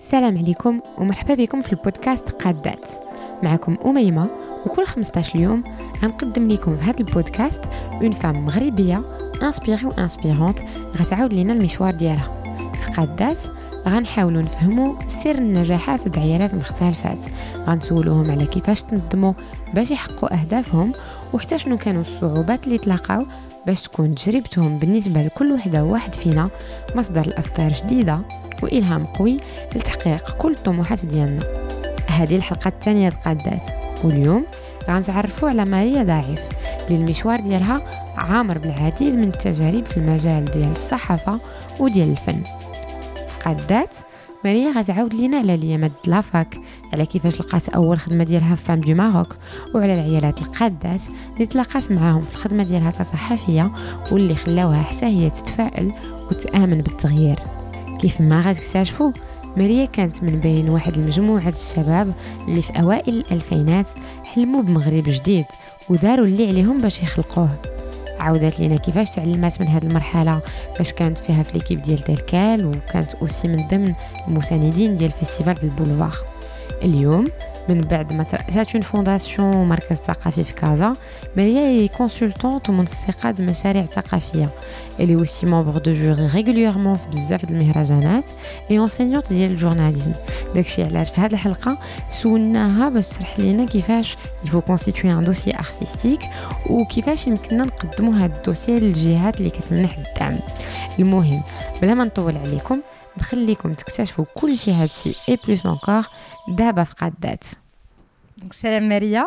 السلام عليكم ومرحبا بكم في البودكاست قادات معكم أميمة وكل 15 يوم غنقدم لكم في هذا البودكاست une femme مغربية inspirée و inspirante غتعاود لينا المشوار ديالها. في قادات غنحاولوا نفهموا سر النجاحات د عيالات مختلفات غنسولوهم على كيفاش تنظموا باش يحققوا أهدافهم وحتى شنو كانوا الصعوبات اللي تلاقاو باش تكون تجربتهم بالنسبة لكل وحدة وواحد فينا مصدر الأفكار جديدة وإلهام قوي لتحقيق كل الطموحات ديالنا. هذه الحلقة الثانية قادات. واليوم غنتعرفوا على ماريا ضعيف اللي المشوار ديالها عامر بالعديد من التجارب في المجال ديال الصحافة وديال الفن. قادات ماريا غتعاود لينا على ليامات la fac على كيفاش لقات أول خدمة ديالها في Femmes du Maroc وعلى العيالات القادات اللي تلاقات معاهم في الخدمة ديالها كصحفيه واللي خلاوها حتى هي تتفائل وتآمن بالتغيير. كيف ما غتكتشفوا ماريا كانت من بين واحد المجموعة الشباب اللي في أوائل الألفينات حلموا بمغرب جديد وداروا اللي عليهم باش يخلقوه. عاودت لنا كيفاش تعلمات من هذه المرحلة باش كانت فيها في l'équipe ديال TelQuel وكانت aussi من ضمن المساندين ديال festival البولفار اليوم من بعد ما تأسست une fondation مركز ثقافي في كازا ماريا هي consultante ومنسقة مشاريع ثقافية اللي aussi membre de jury régulièrement في بزاف د المهرجانات et enseignante ديال ال journalisme داكشي علاش في هذه الحلقة سولناها باش تشرح لنا كيفاش il faut constituer un dossier artistique وكيفاش يمكننا نقدموا هذا ال dossier للجهات اللي كتمنح الدعم المهم بلا ما نطول عليكم نخليكم تكتشفوا كل شيء هادشي et plus encore دابا في قادات Donc, سلام Maria.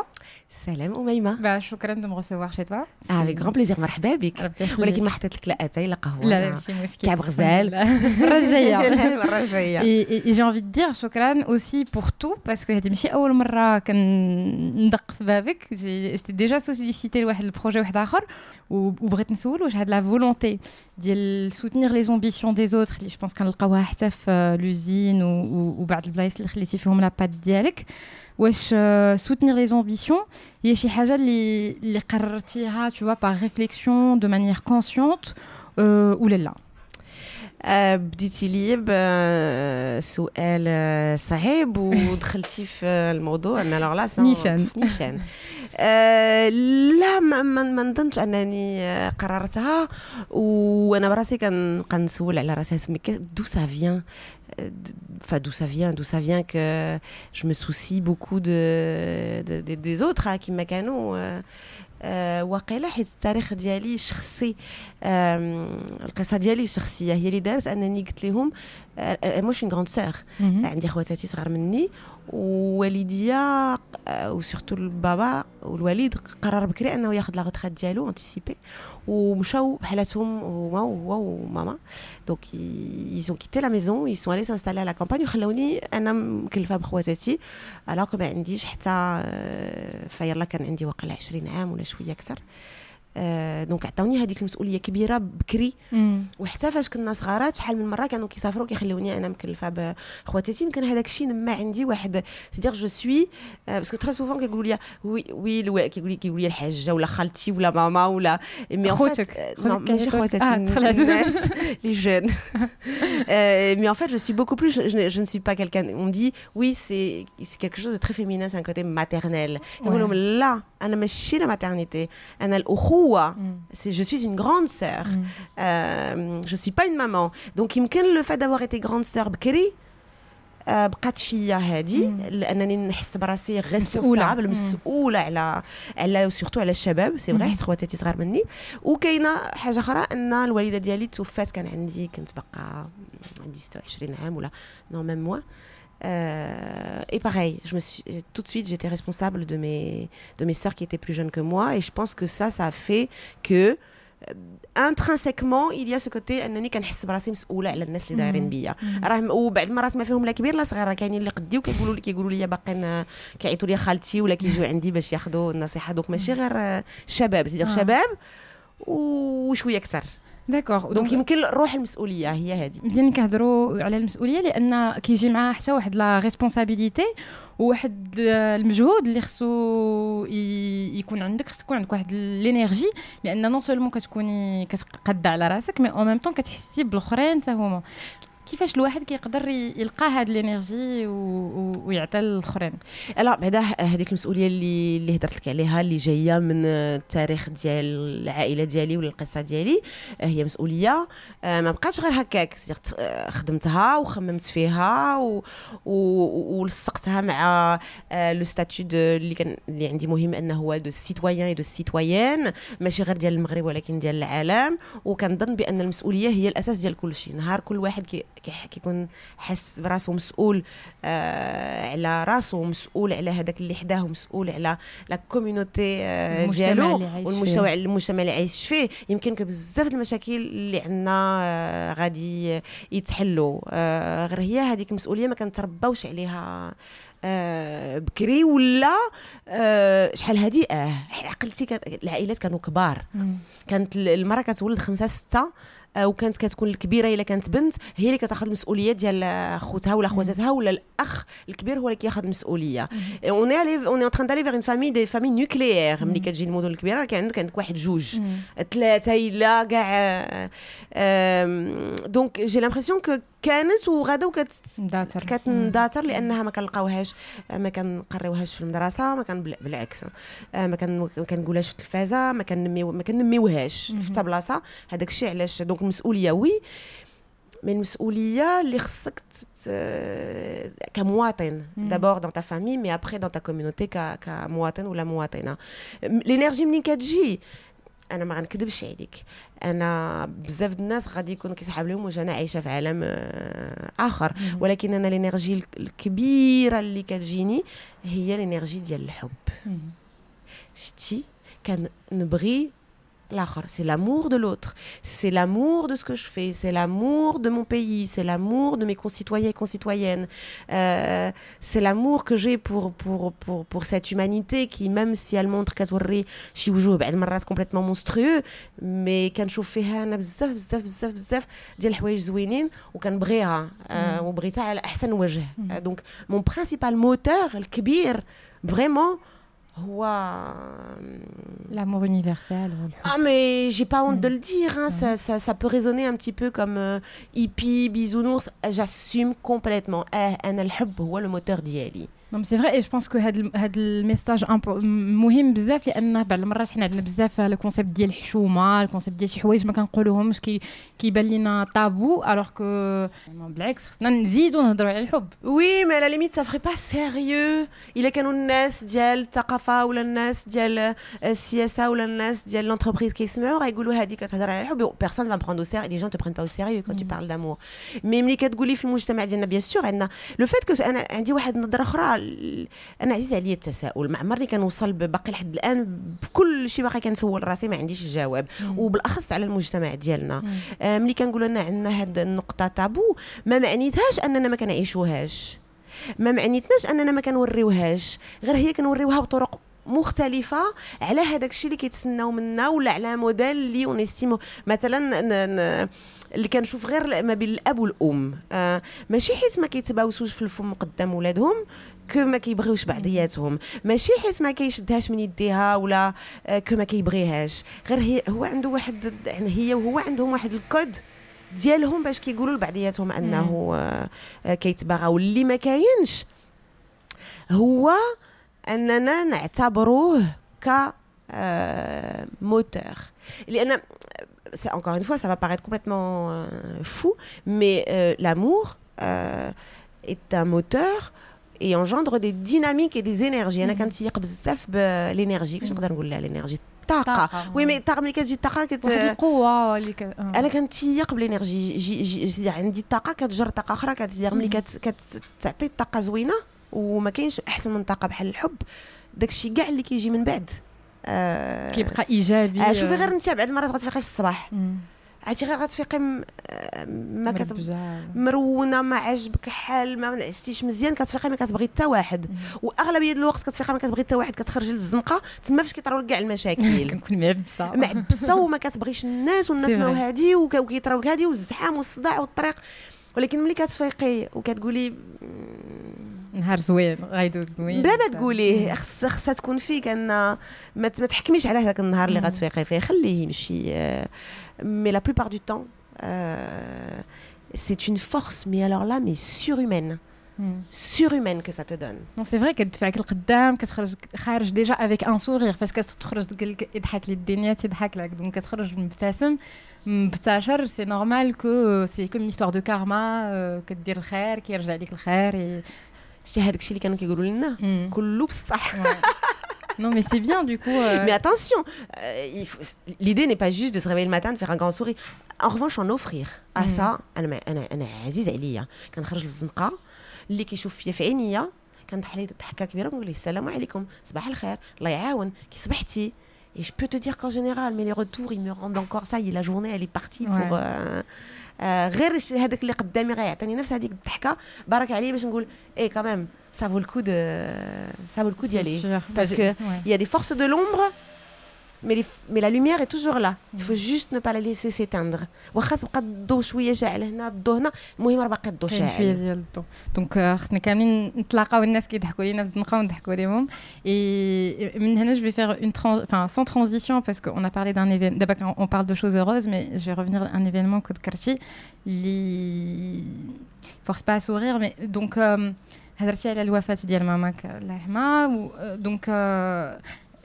سلام أميمة Bah, شكرا de me recevoir chez toi. avec grand plaisir مرحبا بك ربي يخليك. ولكن ما حطيت لك لا اتاي لا قهوه لا لا ماشي مشكل كعب غزال المرة الجاية. المره الجايه Et, et, et j'ai envie de dire شكرا aussi pour tout parce que هذه ماشي اول مره كندق في بابك je- je t'ai déjà sollicitée لواحد ال projet واحد اخر و- وبغيت نسول واش هاد la volonté ديال soutenir les ambitions des autres اللي جو كنلقاوها حتى في L'Uzine وبعض البلايص اللي خليتي فيهم la patte ديالك واش soutenir les ambitions هي شي حاجة اللي اللي قررتيها toi par- par réflexion de manière consciente ولا لا آه، بديتي لي بسؤال آه، صعيب ودخلتي في الموضوع. أنا لا لا نيشان. نيشان. آه، لا ما ما نظنش أنني آه، قررتها. وأنا براسي كنبقى نسول على راسي mais d'où ça vient enfin d'où ça vient d'où ça vient que je me soucie beaucoup de, de, de- des autres hein, كما كانوا آه، آه، حيت التاريخ ديالي الشخصي آم، القصة ديالي الشخصية هي اللي دارت أنني قلت لهم moi je suis une grande sœur عندي خواتاتي صغار مني ووالديا و surtout البابا والوالد قرر بكري انه ياخذ la retraite ديالو anticipée ومشاو بحالاتهم هما وهو وماما. donc la maison ils sont allés s'installer à la campagne وخلوني أنا مكلفة بخواتاتي. alors ما عنديش حتى آه، فيلا كان عندي واقيلا 20 عام ولا شوية أكثر. آه، donc عطاوني هذيك المسؤولية كبيرة بكري وحتى فاش كنا صغارات شحال من مرة كانوا كيسافروا كيخلوني أنا مكلفة بخواتاتي يمكن هذاك الشيء نما عندي واحد c'est-à-dire je suis parce que très souvent كيقولوا لي oui oui كيقول لي كيقول لي الحاجة ولا خالتي ولا ماما ولا mais خوتك. خوتك ماشي. خواتاتي آه،. الناس لي jeunes plus je, je ne- je ne suis pas quelqu'un on dit oui c'est c'est quelque chose de très féminin c'est un côté maternel يقول لهم لا أنا ماشي la maternité أنا الاخوه c'est je suis une grande sœur. Euh, je suis pas une maman. Donc يمكن le fait d'avoir été grande sœur بكري بقات فيا مم. لانني نحس براسي. responsable. مسؤوله على على surtout على الشباب c'est vrai. حيت خواتاتي صغار مني وكاينه حاجة أخرى ان الوالده ديالي توفات كان عندي كنت بقى عندي 26 عام ولا non même moins Euh, et pareil, je me suis, tout de suite, j'étais responsable de mes, de mes sœurs qui étaient plus jeunes que moi. Et je pense que ça, ça a fait que euh, intrinsèquement, il y a ce côté انني كنحس براسي مسؤوله على الناس اللي دايرين بيا راه وبعد المرات ما فيهم لا كبير لا صغير راه كاينين اللي قدي وكيقولوا لي كيقولوا لي باقيين كيعيطوا لي خالتي ولا كيجيو عندي باش ياخذوا النصيحه donc ماشي غير آه، شباب c'est-à-dire آه. شباب وشويه أكثر d'accord donc يمكن روح المسؤولية هي هذه. مزيان كنهضروا على المسؤولية لأن كيجي معاها حتى واحد la responsabilité وواحد المجهود اللي خصو يكون عندك خص يكون عندك واحد ال énergie لأن non seulement كتكوني كتقاد على راسك mais en même temps كتحسي بالأخرين حتى هما. كيفاش الواحد كيقدر يلقى هاد ال énergie ويعطي الاخرين لا بعدا هذيك المسؤولية اللي اللي هضرت لك عليها اللي جاية من التاريخ ديال العائلة ديالي ولا القصة ديالي هي مسؤولية آه، ما بقاتش غير هكاك. آه، خدمتها وخممت فيها. ولصقتها مع آه، le statut اللي كان اللي عندي مهم أنه هو de citoyenne de citoyenne ماشي غير ديال المغرب ولكن ديال العالم. وكنظن بأن المسؤولية هي الأساس ديال كل شيء نهار كل واحد كي كيكون حس براسو مسؤول آه على راسو مسؤول على هذاك اللي حداه مسؤول على la communauté آه ديالو والمجتمع المجتمع اللي عايش فيه. يمكن بزاف المشاكل اللي عندنا آه غادي يتحلوا. آه غير هي هذيك المسؤوليه ما كنترباوش عليها آه بكري ولا آه شحال هادي؟ آه عقلتي العائلات كانوا كبار. كانت المرأة كتولد خمسة ستة وكانت كتكون الكبيرة إلا كانت بنت هي اللي كتاخذ المسؤولية ديال خوتها ولا خواتاتها ولا الأخ الكبير هو اللي كياخذ المسؤولية. علي on est on allait vers une famille des familles nucléaires ملي كتجي المدن الكبيرة كان عندك عندك واحد جوج. ثلاثة إلا كاع donc j'ai l'impression que كانت وغدا وكت كتنداتر لأنها ما كنلقاوهاش ما كنقريوهاش في المدرسة ما كان بالعكس. آه، ما كنقولهاش في التلفازة ما كنميو ما كنميوهاش في حتى بلاصه هذاك الشيء علاش؟ donc المسؤولية oui من المسؤوليه اللي خصك كمواطن. d'abord dans ta famille mais après dans ta communauté كمواطن ولا مواطنة. l'énergie منين كتجي؟ أنا ما غنكذبش عليك. أنا بزاف الناس غادي يكونوا كيسحب لهم أنا عايشة في عالم آه، آخر. ولكن أنا الإنرجي الكبيرة اللي كتجيني هي الإنرجي ديال الحب. شتي؟ كنبغي c'est l'amour de l'autre, c'est l'amour de ce que je fais, c'est l'amour de mon pays, c'est l'amour de mes concitoyens et concitoyennes, euh, c'est l'amour que j'ai pour, pour, pour, pour, cette humanité qui, même si elle montre qu'elle شي وجوه بعد المرات complètement monstrueux مي كنشوف فيها انا بزاف بزاف بزاف بزاف ديال الحوايج زوينين وكنبغيها آه وبغيتها على احسن وجه دونك مون برينسيبال موتور الكبير Wow, L'amour universel. Oh ah mais j'ai pas honte de le dire, hein, ça, peut résonner un petit peu comme euh, hippie, bisounours, j'assume complètement. Et, le moteur ديالي. نعم c'est vrai je pense que هاد هاد ال message مهم بزاف لأن بعض المرات حنا عندنا بزاف ال concept ديال الحشومه ال concept ديال شي حوايج ما كنقولوهمش كي كيبان لينا tabou alors que بالعكس خصنا نزيدو نهضروا على الحب oui mais à la limite ça fait pas sérieux الا كانوا الناس ديال الثقافه ولا الناس ديال السياسة ولا الناس ديال l'entreprise كيسمعوا غايقولوا هذه كتهضر على الحب personne va prendre au sérieux les gens te prennent pas au sérieux quand tu parles d'amour mais ملي كتقولي في المجتمع ديالنا bien sûr عندنا le fait que أنا عندي واحد النظره أخرى أنا عزيز عليا التساؤل. ما عمرني كنوصل باقي لحد الآن بكل شيء باقي كنسول راسي ما عنديش الجواب وبالأخص على المجتمع ديالنا. آه ملي كنقول لنا عندنا هاد النقطة تابو ما معنيتهاش أننا ما كنعيشوهاش. ما معنيتناش أننا ما كنوريوهاش. غير هي كنوريوها بطرق مختلفة على هذاك الشيء اللي كيتسناو منا ولا على موديل اللي on estime مثلا اللي كنشوف غير ما بين الأب والأم. آه ماشي حيت ما كيتباوسوش في الفم قدام ولادهم. que ما كيبغيوش بعضياتهم. ماشي حيت ما كيشدهاش من يديها ولا آه كو ما كيبغيهاش. غير هي هو عنده واحد يعني هي وهو عندهم واحد الكود ديالهم باش كيقولوا لبعضياتهم أنه آه, آه، كيتباغاو اللي ما كاينش هو أننا نعتبروه ك موتور. لأن encore une fois, ça va paraître complètement euh, fou, mais euh, l'amour euh, est un moteur et engendre des dynamiques et des énergies. أنا كنتيق بزاف ب l'énergie كيفاش نقدر نقول لها l'énergie الطاقه oui mais الطاقه ملي كتجي الطاقه كت واحد القوه اللي ك... أنا كنتيق ب l'énergie j'ai j'ai عندي الطاقه كتجر طاقه أخرى كتدير ملي كتعطي الطاقه زوينه وما كاينش احسن من طاقه بحال الحب داكشي كاع اللي كيجي من بعد آه كيبقى ايجابي آه شوفي غير انت بعد المرات غتفيقي في الصباح عرفتي غير غتفيقي ما كتب مرونة ما عجبك حال ما نعستيش مزيان كتفيقي ما كتبغي حتى واحد. وأغلبية الوقت كتفيقي ما كتبغي حتى واحد كتخرجي للزنقة تما فاش كيطراو لك كاع المشاكل. كنكون معبسه معبسه وما كتبغيش الناس والناس ما هادي وكيطراو لك هادي والزحام والصداع والطريق. ولكن ملي كتفيقي وكتقولي نهار زوين غايدوز زوين. بلا ما تقوليه خص خصها تكون فيك أن ما تحكميش على هذاك النهار اللي غتفيقي فيه. خليه يمشي. mais la plupart du temps c'est une force mais alors là mais surhumaine. surhumaine que ça te donne. Non, c'est vrai que tu fais القدام كتخرج خارج déjà avec un sourire كتخرج تقول لك يضحك لي الدنيا تضحك لك donc كتخرج مبتسم مبتشر c'est normal quoi c'est comme histoire de karma كدير الخير كيرجع لك الخير شتي هذاك الشيء اللي كانوا كيقولوا لنا كله بصح Non, mais c'est bien du coup. Euh... Mais attention, euh, l'idée n'est pas juste de se réveiller le matin, de faire un grand sourire. En revanche, en offrir. À ça, أنا أنا أنا عزيز عليا كنخرج للزنقة اللي كيشوف فيا في عينيا كنضحك ليه ضحكه كبيره ونقول له السلام عليكم صباح الخير الله يعاون كي صبحتي Et je peux te dire qu'en général, mais les retours, ils me rendent encore ça. La journée, elle est partie pour. غير هذاك اللي قدامي غيعطيني نفس هذيك الضحكه بارك عليه باش نقول ايه كمان ça vaut le coup de ça vaut le coup d'y aller parce que il y a des forces de l'ombre mais, les, mais la lumière est toujours là il faut juste ne pas la laisser s'éteindre واخا تبقى الضو شويه شاعل هنا الضو هنا المهم راه باقي الضو شاعل شويه ديال الضو دونك خصنا كاملين نتلاقاو الناس كيضحكوا لينا نبقاو نضحكوا لهم اي من هنا je vais faire une enfin sans transition parce qu'on a parlé d'un événement d'abord on parle de choses heureuses mais je vais revenir à un événement que ذكرتي اللي force pas à sourire mais donc هضرتي على الوفاه ديال ماماك الله يرحمها دونك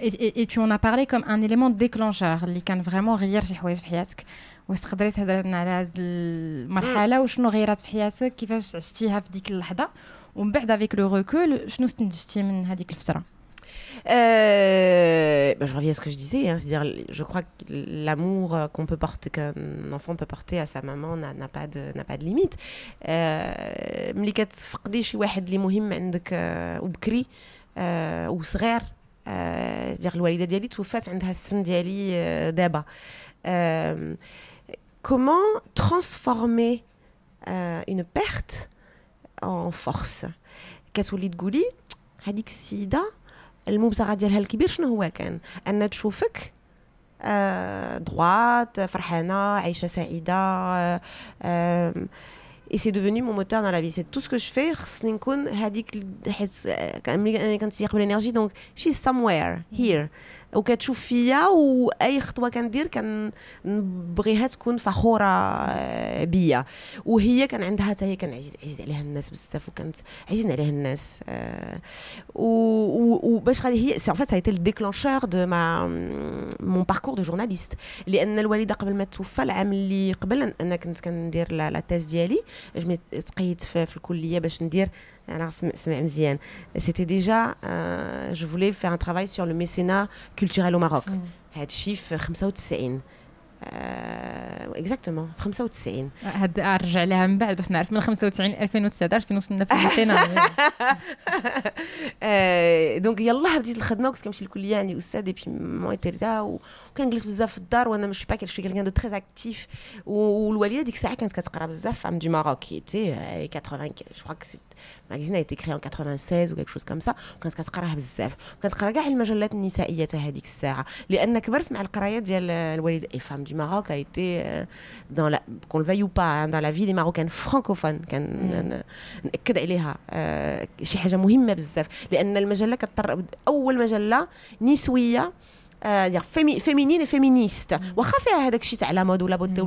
et, et, et, tu en as parlé comme un élément déclencheur. اللي كان vraiment غير شي حوايج في حياتك واش تقدري تهضري لنا على هذه المرحله وشنو غيرات في حياتك كيفاش عشتيها في ديك اللحظه ومن بعد avec le recul شنو استنتجتي من هذيك الفترة Euh, ben je reviens à ce que je disais, hein, c'est-à-dire, je crois que l'amour qu'on peut porter, qu'un enfant peut porter à sa maman n'a pas de n'a pas de limite. ملي كتفقدي شي واحد اللي مهم عندك وبكري وصغير ديال الوالدة ديالي توفات عندها السن ديالي دابا. comment transformer une perte en force كتولي تقولي هذيك السيدة المبتغى ديالها الكبير شنو هو كان؟ أن تشوفك droite فرحانة عايشة سعيدة et c'est devenu mon moteur dans la vie. C'est tout ce que je fais. Euh, quand l'énergie, donc, she's somewhere, mm. here. وكتشوف فيا وأي خطوة كندير كنبغيها تكون فخورة بيا. وهي كان عندها حتى هي كان عزيز عزيز عليها الناس بزاف وكانت عزيزين عليها الناس وباش غادي هي c'est en fait ça a été de ma mon parcours de journaliste لأن الوالدة قبل ما توفى العام اللي قبل أنا كنت كندير لا تيز ديالي. تقيت في الكلية باش ندير c'était déjà euh, je voulais faire un travail sur le mécénat culturel au Maroc. Chiffre 95 اكزاكتومون 95 هاد ارجع لها من بعد باش نعرف من 95 2019 فين وصلنا في الميتين دونك يلاه بديت الخدمة وكنت كنمشي للكلية يعني أستاذ اي بي مون ايتيريتا وكنجلس بزاف في الدار وأنا مش با شوي كيلكان دو تري اكتيف والوالدة ديك الساعة كانت كتقرا بزاف Femmes du Maroc تي 80 je crois magazine a été créé en 96 ou quelque chose comme ça وكانت كتقراها بزاف. وكتقرا كاع المجلات النسائية هذيك الساعة. لأن كبرت مع القرايات ديال الوالد et Femmes du Maroc a été dans la qu'on le veuille ou pas dans la vie des marocaines francophones. كان نأكد عليها شي حاجة مهمة بزاف. لأن المجلة كتطر أول مجلة نسوية dire féminine et féministe. واخا فيها هذاك الشيء تاع la mode و la beauté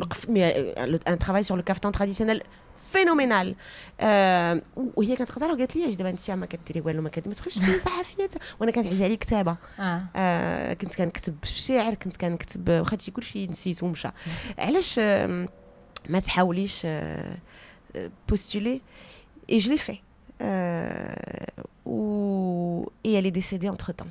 un travail sur le caftan traditionnel phénoménal. آه وهي كانت تقدر قالت لي دابا أنت ما كديري والو ما كديري ما تبقيش تكوني صحفية. وأنا كانت عزيزه علي كتابه آه. آه كنت كنكتب الشعر كنت كنكتب واخا هادشي كلشي نسيت ومشى. علاش آه ما تحاوليش آه postuler et je l'ai fait و et elle est décédée entre-temps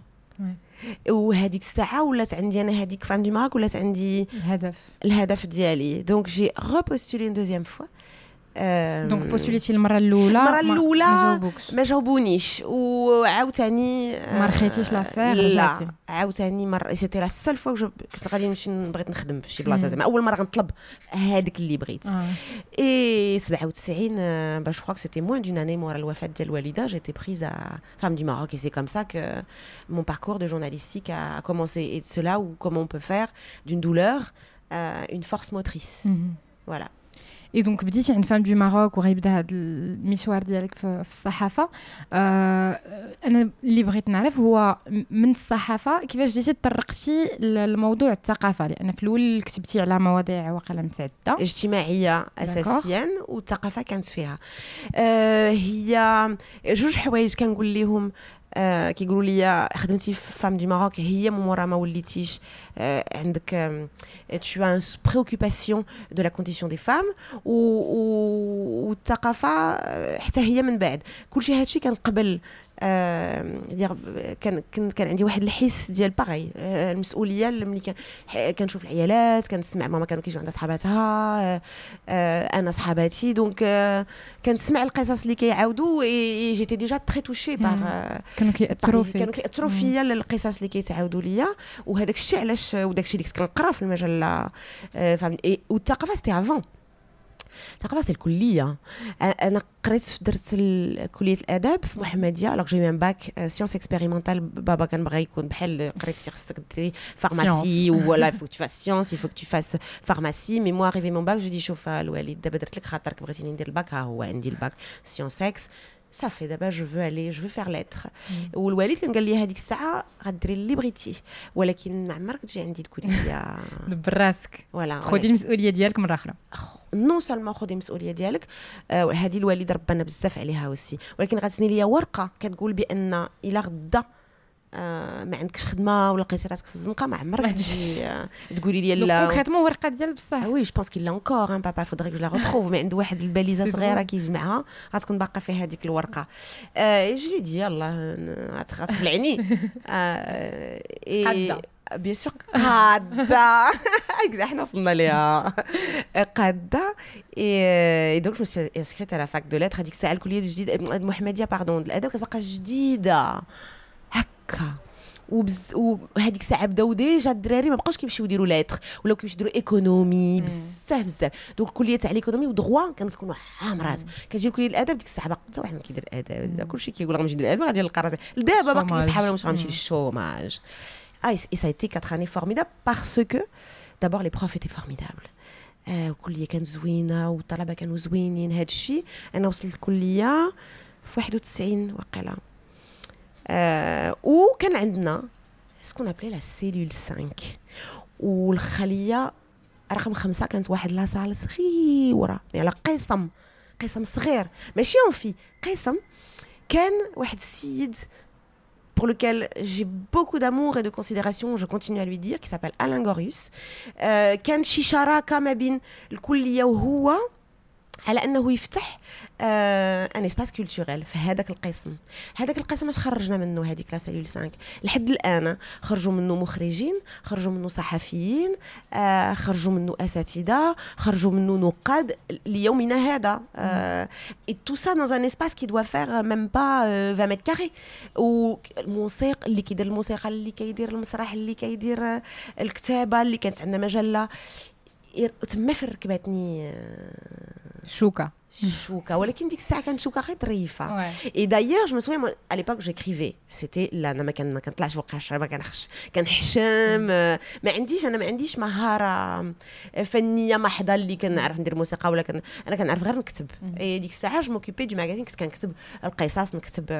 وهذيك الساعة ولات عندي أنا هذيك Femmes du Maroc ولات عندي الهدف. الهدف ديالي. donc j'ai repostulé une deuxième fois donc postulé تي المره الاولى المره الاولى ما, ما جاوبونيش وعاوتاني ما رخيتيش l'affaire لا عاوتاني مره c'était la seule fois كنت غادي نمشي بغيت نخدم في شي بلاصه زعما اول مره غنطلب هذاك اللي بغيت et 97 je crois c'était moins d'une année مورا الوفاه ديال الوالده j'étais prise Femmes du Maroc et c'est comme ça que mon parcours de journalistique a commencé. Et c'est là où comment on peut faire d'une douleur euh, une force motrice. Voilà. et donc بديتي عند Femmes du Maroc وغيبدا هذا المشوار ديالك في, في الصحافه آه أنا اللي بغيت نعرف هو من الصحافة كيفاش جيتي تطرقتي لموضوع الثقافة؟ لأن في الأول كتبتي على مواضيع واقيلا متعدده اجتماعية اساسيا والثقافه كانت فيها. آه هي جوج حوايج كنقول لهم آه كيقولوا لي خدمتي في فام دي ماروك هي من مورا ما وليتيش. آه عندك آه as une préoccupation de la condition des femmes والثقافة حتى هي من بعد. كلشي هادشي كان قبل دير كان كان عندي واحد الحس ديال باغي المسؤولية ملي كنشوف العيالات كنسمع ماما كانوا كيجيو عندها صحاباتها أنا صحاباتي. donc كنسمع القصص اللي كيعاودوا j'étais déjà très touchée par كانوا كيأثروا فيك. كانوا كيأثروا فيا القصص اللي كيتعاودوا ليا. وهذاك الشيء علاش وداك الشيء اللي كنت كنقرا في المجله فهمتي والثقافة c'était avant الثقافه c'est الكلية. أنا قريت درت كلية الآداب في محمدية alors j'ai un bac sciences expérimentales بابا كان بغى يكون بحال قريتي خصك ديري pharmacie ولا faut que tu fasses sciences faut que tu fasses pharmacie mais moi arrivée mon bac je dis شوف الوالد دابا درت لك خاطرك بغيتيني ندير الباك ها هو عندي ال bac sciences ex صافي دابا je veux aller je veux faire lettres والوالد كان قال لي هذيك الساعة غديري اللي بغيتي ولكن ما عمرك تجي عندي الكليه دبر راسك فوالا خذي المسؤوليه ديالك مره أخرى non seulement خذي المسؤوليه ديالك هذه الوالده ربنا بزاف عليها aussi ولكن غتسني ليا ورقه كتقول بان إلى غدا آه ما عندكش خدمة ولا لقيتي راسك في الزنقة ما عمرك تجي آه تقولي لي لا. concrètement ورقة ديال بصح. oui je pense qu'il l'a encore hein بابا faudrait que je la retrouve mais عنده واحد الباليزة صغيرة كيجمعها غتكون باقا فيها هذيك الورقة. آه je dis يلاه غتخلعني آه bien sûr قادة. حنا وصلنا ليها. قادة. et donc s'inscrite à la fac de lettres هذيك الساعة الكليه الجديده المحمديه pardon الاداب كتبقى جديدة. هكا. وبز وهذيك الساعة بداو déjà الدراري ما بقاوش كيمشيو يديروا lettres ولاو كيمشيو يديروا économie بزاف بزاف. donc كلية تاع l'économie و droit كانوا كيكونوا عامرات كتجي كليه الأداب ديك الساعة باقي حتى واحد ما كيدير الاداب كلشي كيقول غنمشي ندير الاداب غادي نلقى راسي. دابا باقي يسحب واش غنمشي لل chômage. ça a été quatre années formidables parce que d'abord les profs étaient formidables. الكليه كانت زوينة والطلبة كانوا زوينين هذا الشيء أنا وصلت الكلية في 91 وقيلا آه وكان عندنا سكون ابلي لا سيلول 5 والخلية رقم خمسة كانت واحد لاصال صغيره يعني قسم قسم صغير. ماشي في قسم كان واحد السيد pour lequel j'ai beaucoup d'amour et de considération, je continue à lui dire, qui s'appelle Alain Gorius. كان شي شراكة ما بين الكلية وهو على أنه يفتح آه un espace culturel في هذاك القسم. هذاك القسم اش خرجنا منه هذيك la cellule 5 لحد الآن خرجوا منه مخرجين خرجوا منه صحفيين آه خرجوا منه أساتذة خرجوا منه نقاد ليومنا هذا. آه et tout ça un espace qui doit faire même pas 20 mètres carrés والموسيقى اللي كيدير الموسيقى اللي كيدير المسرح اللي كيدير الكتابة اللي كانت عندنا مجلة. تما فين ركبتني شوكة. شوكة. ولكن ديك الساعة كانت شوكة غير ظريفه et d'ailleurs je me souviens à l'époque j'écrivais c'était là أنا ما كان ما كنطلعش فوق الشارع ما كنخش. كنحشم ما عنديش أنا ما عنديش مهارة فنية محضة اللي كنعرف ندير موسيقى ولا كن أنا كنعرف غير نكتب. اي ديك الساعة je m'occupais du magazine كنت كنكتب القصص نكتب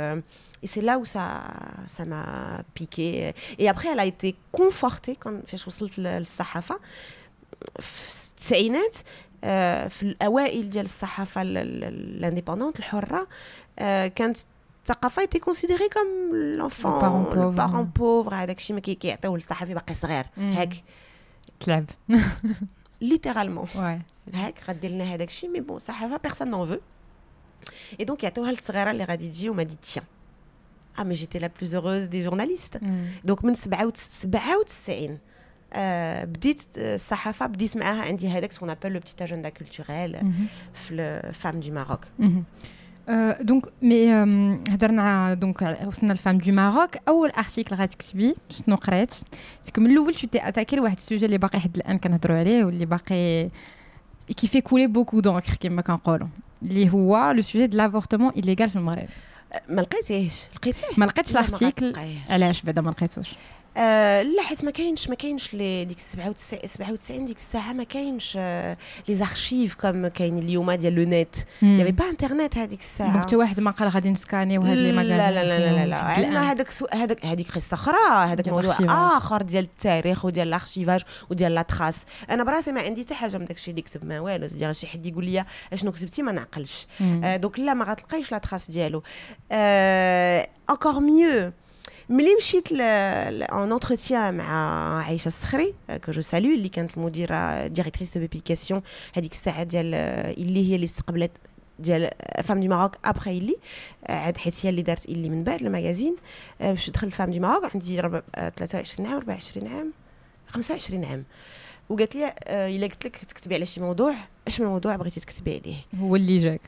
et c'est là où ça ça m'a piquée et après elle a été confortée quand فاش وصلت للصحافة. في التسعينات في الأوائل ديال الصحافة l'indépendante الحرة كانت الثقافة était considérée comme l'enfant le parent pauvre هذاك الشيء ما كيعطيوه للصحفي باقي صغير. هاك. تلعب littéralement هاك. غدير لنا هذاك الشيء mais bon الصحافة personne n'en veut et donc يعطيوها للصغيرة اللي غادي تجي on m'a dit tiens. آه mais j'étais la plus heureuse des journalistes donc من 97 آه بديت الصحافه بديت معاها عندي هذاك ce qu'on appelle le petit agenda culturel في ال Femmes du Maroc donc mais هضرنا donc وصلنا ال Femmes du Maroc اول article غتكتبي شنو قريت من الأول t'as attaqué لواحد ال sujet اللي باقي حد الان كنهضروا عليه واللي باقي qui fait couler beaucoup d'encre كما كنقولوا اللي هو le sujet de l'avortement illégal في المغرب ما لقيتيهش لقيتيه ما لقيتش ال article علاش بعدا ما لقيتوش آه لا حيت ما كاينش ما كاينش les ديك 97 97 ديك الساعة ما كاينش آه les archives comme كاين اليوم ديال le net y avait pas internet هذيك الساعة donc حتى واحد ما قال غادي ن scann يو هاد les magazines لا لا لا لا, لا. عندنا هذاك. هذاك هذيك قصة أخرى هذاك موضوع. آخر ديال التاريخ وديال ال archivage وديال la trace أنا براسي ما عندي حتى حاجة من داك الشيء اللي كتب ما والو ديال شي حد يقول لي أشنو كتبتي ما نعقلش. آه donc لا ما غتلقايش la trace ديالو encore mieux ملي مشيت en entretien مع عائشه الصخري que je salue اللي كانت المديرة directrice de publication هذيك الساعة ديال آه، اللي هي اللي استقبلت ديال Femmes du Maroc après اللي عاد حيت هي اللي دارت اللي من بعد ال magazine آه، باش دخلت Femmes du Maroc عندي ربع- آه، 23 عام 24 عام 25 عام. وقالت لي إلا قلت لك تكتبي على شي موضوع أش من موضوع بغيتي تكتبي عليه؟ هو اللي جاك.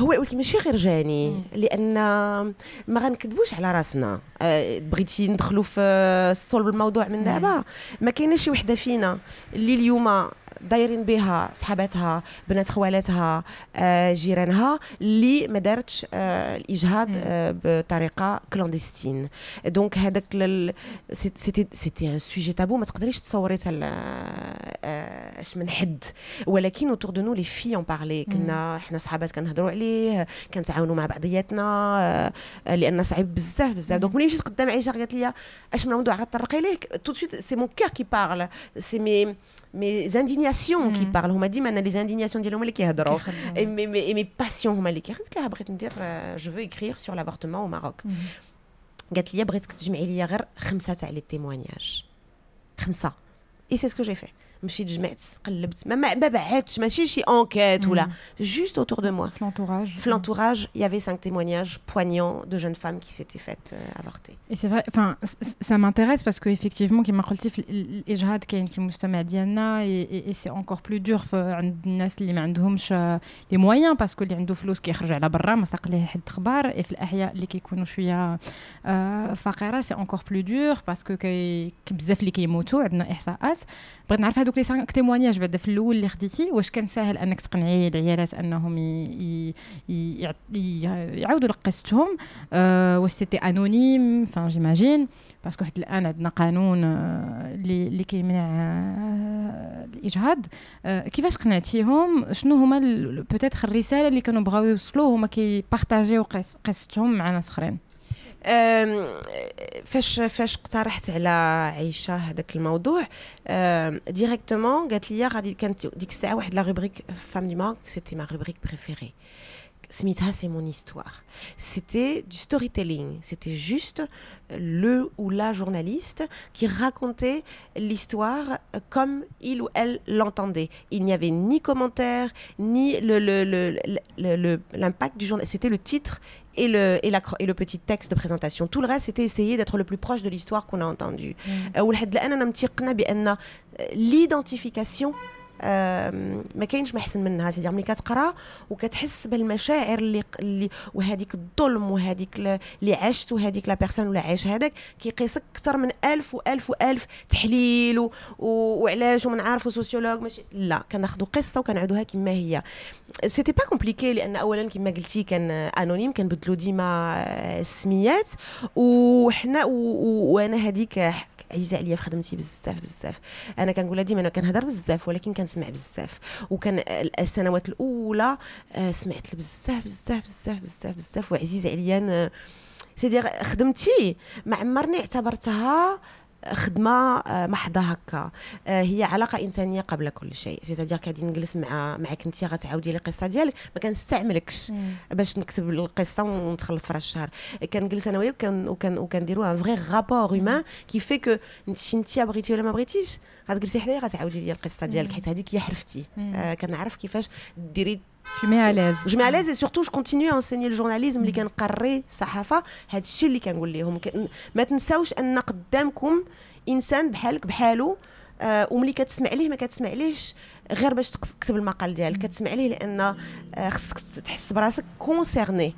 هو ماشي غير جاني. لأن ما غنكذبوش على راسنا. آه، بغيتي ندخلوا في صلب الموضوع من دابا. ما كايناش شي وحدة فينا. اللي اليوم دايرين بها صحاباتها بنات خوالاتها آه، جيرانها اللي ما دارتش آه، الاجهاض. آه، بطريقة clandestine donc هذاك c'était c'était un sujet tabou ما تقدريش تصوري تال اش من حد. ولكن autour de nous les filles on parlait كنا حنا صحابات كنهضروا عليه كنتعاونوا مع بعضياتنا لأن صعيب بزاف بزاف. donc ملي مشيت قدام عائشة قالت لي اش من موضوع غتطرقي ليه tout de suite c'est mon cœur qui parle c'est mes mes indignations qui mm. parlent هما ديما أنا les indignations ديالهم اللي كيهضروا كيخدموا. et mes mes mes passions هما اللي كيهضروا قلت لها بغيت ندير je veux écrire sur l'avortement au Maroc مم. قالت لي بغيتك تجمعي لي غير خمسه تاع les témoignages خمسه et c'est ce que j'ai fait مشيت جمعت قلبت. ما ما ما بعدتش ماشي شي enquête ولا. مم. juste autour de moi. في l'entourage في l'entourage il y avait cinq témoignages poignants de jeunes femmes qui s'étaient faites euh, avorter. Et c'est vrai, enfin, c- c- ça m'intéresse parce qu'effectivement, كما قلتي في ال- ال- الإجهاض كاين في المجتمع ديالنا et, et, et c'est encore plus dur في عند الناس اللي ما عندهمش les moyens parce que اللي عنده فلوس كيخرج على برا ما ساق ليه حد خبار et في الأحياء اللي كيكونوا شوية آه، فقيرة c'est encore plus dur parce que كي كي بزاف اللي كيموتوا عندنا إحصاءات بغيت نعرف هذوك les cinq témoignages بعدا في الأول اللي خديتي واش كان ساهل أنك تقنعي العيالات ي... يعاودوا لك قصتهم آه، واش c'était anonyme enfin j'imagine parce que حتى الآن عندنا قانون آه، اللي اللي كيمنع آه، الإجهاض. آه، كيفاش قنعتيهم؟ شنو هما peut-être الرسالة اللي كانوا بغاو يوصلوا هما كيبارطاجيو قص- قصتهم مع ناس أخرين؟ فاش فاش اقترحت على عائشه هذاك الموضوع ديريكتومون قالت لي غادي كانت ديك الساعة واحد لا روبريك فام دي مارك سيتي ما روبريك بريفيري Smita, c'est mon histoire. C'était du storytelling. C'était juste le ou la journaliste qui racontait l'histoire comme il ou elle l'entendait. Il n'y avait ni commentaire, ni l'impact du journal. C'était le titre et le, et le petit texte de présentation. Tout le reste, c'était essayer d'être le plus proche de l'histoire qu'on a entendue. Mm. Euh, euh, l'identification ما كاينش ما احسن منها سيدي. ملي كتقرا وكتحس بالمشاعر اللي اللي وهذيك الظلم وهذيك اللي عشت وهذيك la personne ولا عايش. هذاك كيقيسك أكثر من ألف وألف وألف تحليل و... وعلاش ومن عارف و sociologue ماشي. لا كناخذوا قصة وكنعودوها كما هي. c'était pas compliqué لأن اولا كما قلتي كان anonyme كنبدلوا ديما آه، السميات. وحنا وأنا هذيك عزيزة عليا في خدمتي بزاف بزاف. أنا كنقول لها ديما أنا كنهضر بزاف ولكن كنسمع بزاف. وكان السنوات الأولى آه، سمعت بزاف بزاف بزاف بزاف بزاف. وعزيزة عليا سيدي خدمتي ما عمرني اعتبرتها خدمة آه، محضة هكا. آه، هي علاقة إنسانية قبل كل شيء. c'est-à-dire غادي نجلس مع معك انت غتعاودي لي القصة ديالك. ما كنستعملكش باش نكتب القصة ونتخلص في راس الشهر. كنجلس أنا وياك وكن وكن وكنديروا un vrai rapport humain qui fait que أنت بغيتي ولا ما بغيتيش غتجلسي حدايا غتعاودي لي القصة ديالك. حيت هذيك هي حرفتي. آه كنعرف كيفاش ديري Tu mets à l'aise. je mets à l'aise et surtout je continue à enseigner le journalisme اللي كنقري الصحافه هذا الشيء اللي كنقول لهم ما تنساوش أن قدامكم إنسان بحالك بحالو آه وملي كتسمع ليه ما كتسمع ليش غير باش تكتب المقال ديالك كتسمع ليه لأن آه خصك تحس براسك concerné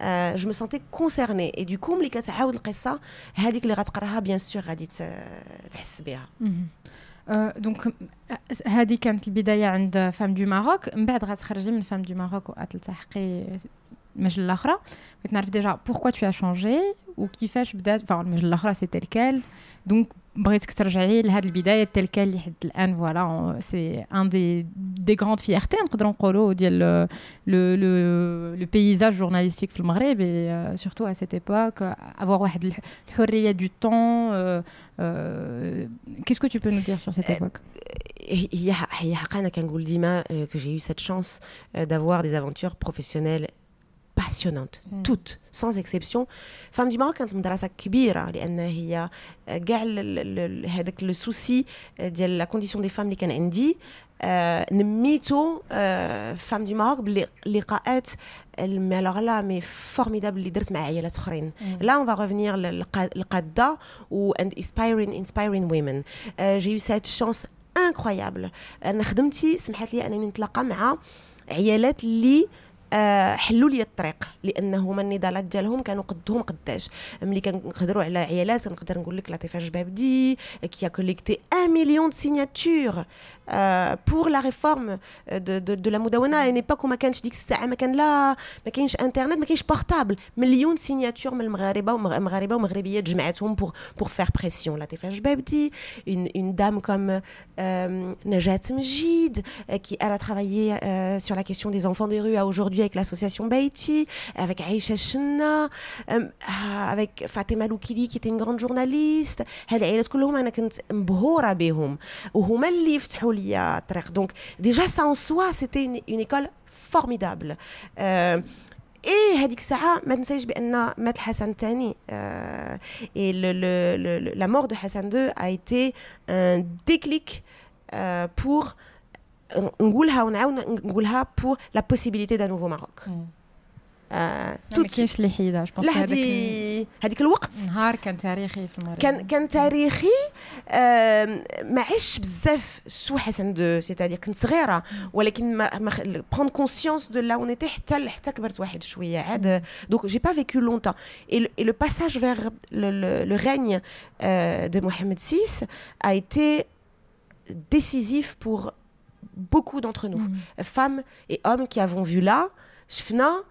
Mm. je me sentais concernée et du coup ملي كتعاود القصة هذيك اللي غتقراها bien sûr غادي تحس بها. آه، donc آه، هذه كانت البداية عند Femmes du Maroc. من بعد غتخرجي من Femmes du Maroc وغتلتحقي المجله الأخرى. بغيت نعرف déjà pourquoi tu as changé وكيفاش بدات enfin المجله الأخرى c'est TelQuel donc بغيتك ترجعي لهاد البداية TelQuel اللي حد الآن voilà c'est une des des grandes fiertés نقدروا نقولوا ديال le le le paysage journalistique في المغرب. et surtout à cette époque avoir واحد الحرية de ton qu'est-ce que tu peux nous dire sur cette époque؟ هي هي حقا أنا كنقول ديما que j'ai eu cette chance d'avoir des aventures professionnelles passionnantes mm. toutes sans exception. فام دي كانت مدرسه كبيره لأن هي كاع هذاك لو سوسي ديال لا كونديسيون دي فام اللي كان عندي. نميتو فام دي ماروك باللقاءات الوغ لا مي فورميدابل اللي درت مع عائلات أخرين. لا اون فا ريفينير للقاده و اند انسبايرين انسبايرين ويمن جي يو سيت شانس incroyable أنا خدمتي سمحت لي أنني نتلاقى مع عيالات اللي آه، حلوا لي الطريق لأنه هما النضالات ديالهم كانوا قدهم قداش. ملي كنهضروا على عيالات نقدر نقول لك لطيفه جبابدي qui collectait 1 million signatures pour la réforme de de, la مدونه une époque ما كانش ديك الساعة ما كان لا ما كاينش انترنت ما كاينش portable مليون signatures من المغاربة ومغاربه ومغربيات جمعتهم pour pour faire pression لطيفه جبابدي une dame comme نجاة مجيد qui elle a travaillé euh, sur la question des enfants des rues avec l'association Beiti, avec Aïcha Chenna, euh, avec Fatima Loukili qui était une grande journaliste. هاد العائلات كلهم أنا كنت مبهوره بهم وهما اللي فتحوا لي الطريق donc déjà ça en soi c'était une école formidable et هذيك الساعة ما تنسايش بان مات الحسن الثاني et la mort de حسن deux a été un déclic pour نقولها ونعاود نقولها pour la possibilité d'un nouveau Maroc آه ما كاينش اللي حيدها لا هذيك هذيك الوقت. نهار كان تاريخي في المغرب. كان كان تاريخي آه ما عشش بزاف sous حسن deux c'est-à-dire كنت صغيرة ولكن ما, ما prends conscience de là en حتى حتى كبرت واحد شوية عاد. donc j'ai pas vécu longtemps et le passage vers le règne de محمد six a été décisif pour beaucoup d'entre nous, mm. femmes et hommes qui avons vu là, شفنا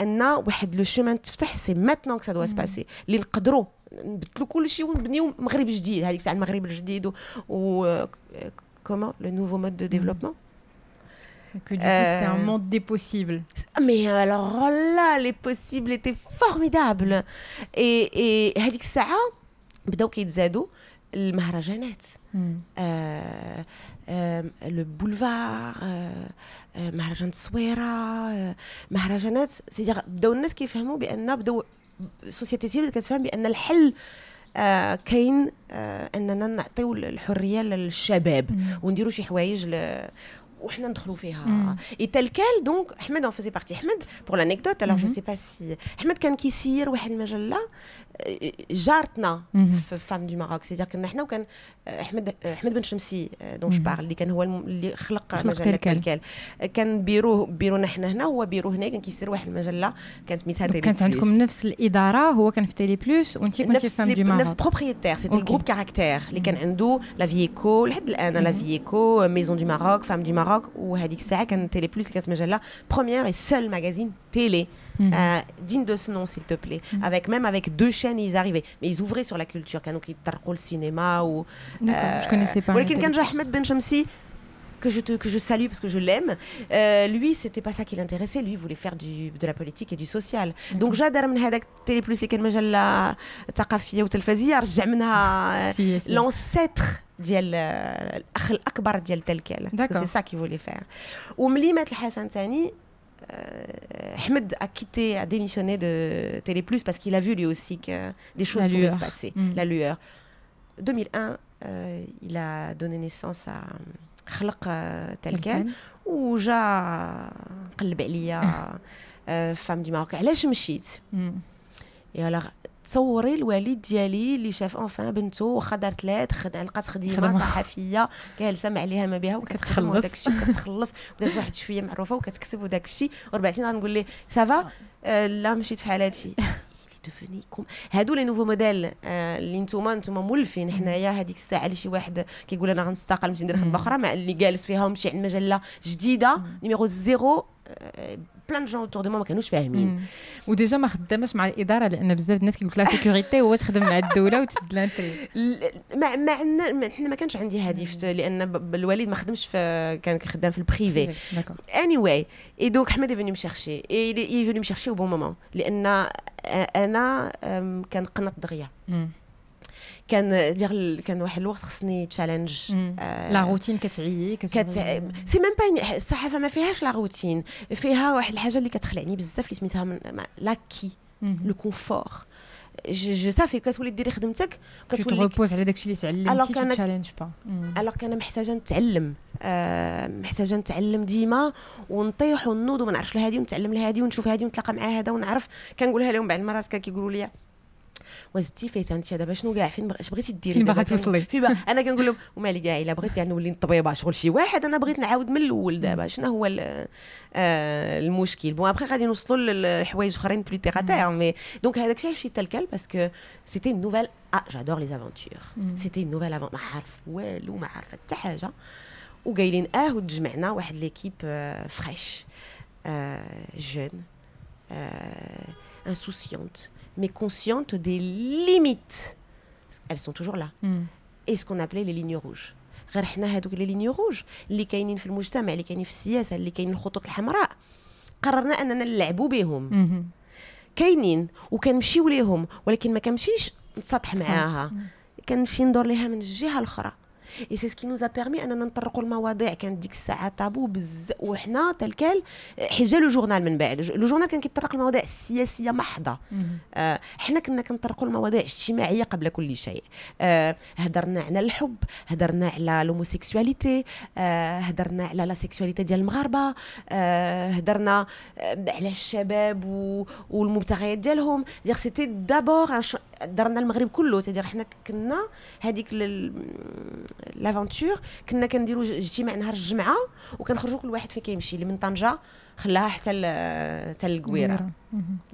أن واحد le chemin تفتح c'est maintenant que ça doit se passer اللي نقدروا نبدلوا كل شيء ونبنيو مغرب جديد هذيك تاع المغرب الجديد et comment le nouveau mode de développement Que du coup, c'était un monde des possibles. Mais alors là, les possibles étaient formidables. Et, et هذيك الساعة بداو كيتزادوا المهرجانات. آه le Boulevard مهرجان التصويره مهرجانات سيدي بداو الناس كيفهموا بان بداو société civile كتفهم بان الحل آه كاين آه اننا نعطيو الحريه للشباب ونديروا شي حوايج وحنا ندخلوا فيها. et TelQuel donc احمد en faisait partie احمد pour l'anecdote alors je sais pas si احمد كان كيسير واحد المجله جارتنا في Femmes du Maroc c'est-à-dire كنا حنا وكان احمد احمد بن شمسي dont je parle اللي كان هو اللي خلق مجله TelQuel كان بيرو بيرونا حنا هنا هو بيرو هنا كان كيسير واحد المجله كانت سميتها Télé كانت عندكم نفس الاداره هو كان في Télé Plus وانت كنتي في Femmes du Maroc نفس propriétaire c'était ال groupe Caractères اللي كان عنده La Vie éco لحد الان لا فييكو ميزون دو ماروك فام دو ماروك وهذيك الساعه كان تيلي بلوس اللي كانت مجله بروميير اي سول ماغازين تيلي Mmh. Euh, digne de ce nom, s'il te plaît. Mmh. Avec même avec deux chaînes, ils arrivaient. Mais ils ouvraient sur la culture. Quand ils le cinéma ou. D'accord, je connaissais pas. ولكن كان Ahmed Ben Shamsi que je, te, que je salue parce que je l'aime. Euh, lui, c'était pas ça qui l'intéressait. Lui, il voulait faire du, de la politique et du social. Donc, جادر من هذاك تيلي بلوس كان مجله ثقافيه وتلفزيه رجع منها l'ancêtre ديال الاخ الاكبر ديال تلكال سي سا كي فولي فير وملي مات الحسن ثاني euh, Ahmed a quitté, a démissionné de Télé Plus parce qu'il a vu lui aussi que des choses pouvaient se passer, mm. la lueur. 2001, euh, il a donné naissance à خلق TelQuel وجا قلب عليا Femmes du Maroc علاش مشيت؟ alors تصوري الوالد ديالي اللي شاف enfin بنته واخا دارت لات خد... لقات خديمة صحفية جالسه ما عليها ما بها وكتخدم وداك الشيء وكتخلص. بدات واحد شوية معروفة وكتكسب وداك الشيء. وربع سنين غنقول ليه ça va آه لا مشيت في حالاتي. devenir comme هادو les nouveaux modèles آه اللي نتوما نتوما مولفين حنايا هذيك الساعة اللي شي واحد كيقول أنا غنستقل نمشي ندير خدمة أخرى مع اللي جالس فيها ومشي عند مجلة جديدة numéro zéro plein de gens autour d'eux ما كانوش فاهمين. و déjà ما خدامش مع الاداره لأن بزاف الناس كيقول لك la sécurité هو تخدم مع الدولة وتشد لانتريت ما ما عندنا حنا ما كانش عندي هذه في- لأن الوالد ما خدمش في كان خدام في ال privé me chercher. Et il est, il est venu me chercher au bon moment. لأن أنا أم، كان قنط دغيا. مم. كان دير ال- كان واحد الوقت خصني challenge مم. la routine كتعيي كت كتبغي- c'est même pas الصحافة ما فيهاش la routine فيها واحد الحاجة اللي كتخلعني بزاف اللي سميتها من l'acquis. le confort je صافي كتولي ديري خدمتك كتولي reposes على داكشي اللي تعلمتي كانت- challenge pas. alors كان محتاجة نتعلم آه محتاجة نتعلم ديما ونطيح ونوض وما نعرفش لهادي ونتعلم لهادي ونشوف هادي ونتلاقى مع هذا ونعرف كنقولها لهم بعد المرات كان كيقولوا لي وزدتي فايت انت دابا شنو كاع فين اش بغيتي ديري؟ فين باغا كن- توصلي؟ في بقى أنا كنقول لهم ومالي كاع الا بغيت كاع نولي طبيبه شغل شي واحد أنا بغيت نعاود من الأول دابا شنو هو آه، المشكل؟ bon après غادي نوصلوا لحوايج أخرين plus terre à terre mais donc هذاك الشيء مشيت TelQuel parce que c'était nouvelle آه j'adore les aventures. c'était avant ما عارف والو ما عارفة حتى حاجة. وقايلين آه وتجمعنا واحد l'équipe fraîche jeune insouciante. Mais consciente des limites. Elles sont toujours là. مم. et ce qu'on appelait les lignes rouges. غير حنا هذوك les lignes rouges اللي كاينين في المجتمع اللي كاينين في السياسة اللي كاينين الخطوط الحمراء قررنا اننا نلعبوا بهم مم. كاينين وكنمشيو ليهم ولكن ما كنمشيش نتسطح معاها. كنمشي ندور ليها من الجهه الاخرى et c'est ce qui nous a permis أننا نطرقوا المواضيع. كانت ديك الساعة طابو بزاف. وحنا TelQuel حجة Le Journal من بعد. Le Journal كان كيطرق المواضيع السياسيه محضة. آه، حنا كنا كنطرقوا المواضيع الاجتماعيه قبل كل شيء. آه، هدرنا على الحب هدرنا على l'homosexualité آه، هدرنا على la sexualité ديال المغاربة آه، هدرنا آه، على الشباب والمبتغيات ديالهم. دير c'était d'abord درنا المغرب كله c'est-à-dire حنا كنا هذيك l'aventure كنا كنديروا اجتماع نهار الجمعة وكنخرجوا كل واحد فين كيمشي اللي من طنجة خلاها حتى حتى.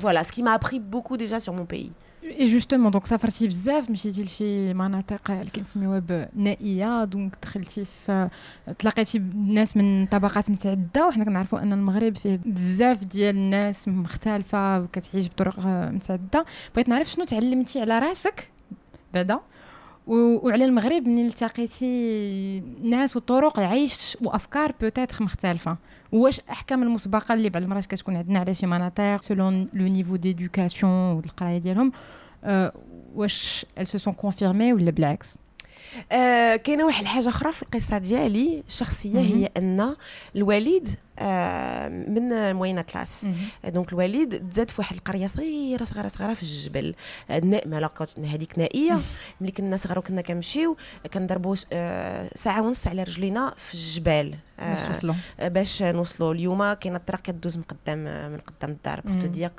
Voilà, ce qui m'a appris beaucoup déjà sur mon pays. اي justement donc سافرتي بزاف مشيتي لشي مناطق اللي كنسميوها نائيه donc دخلتي في تلاقيتي بناس من طبقات متعدده وحنا كنعرفوا ان المغرب فيه بزاف ديال الناس مختلفه وكتعيش بطرق متعدده بغيت نعرف شنو تعلمتي على راسك بعدا وعلى المغرب منين التقيتي ناس وطرق عيش وأفكار peut-être مختلفة؟ واش أحكام المسبقة اللي بعض المرات كتكون عندنا على شي مناطق selon le niveau d'éducation والقرايه ديالهم؟ آه، واش elles se sont confirmées ولا بالعكس؟ آه كاينة واحد الحاجة أخرى في القصة ديالي الشخصيه. هي أن الوالد آه من ال moyenne classe. donc الوالد تزاد في واحد القرية صغيرة صغيرة صغيرة في الجبل. آه، النائمه هذيك نائية. ملي كنا صغار وكنا كنمشيو كنضربوا آه ساعة ونص على رجلينا في الجبال. باش آه نوصلوا اليوم كاينة الطريق كدوز من قدام من قدام الدار. pour te dire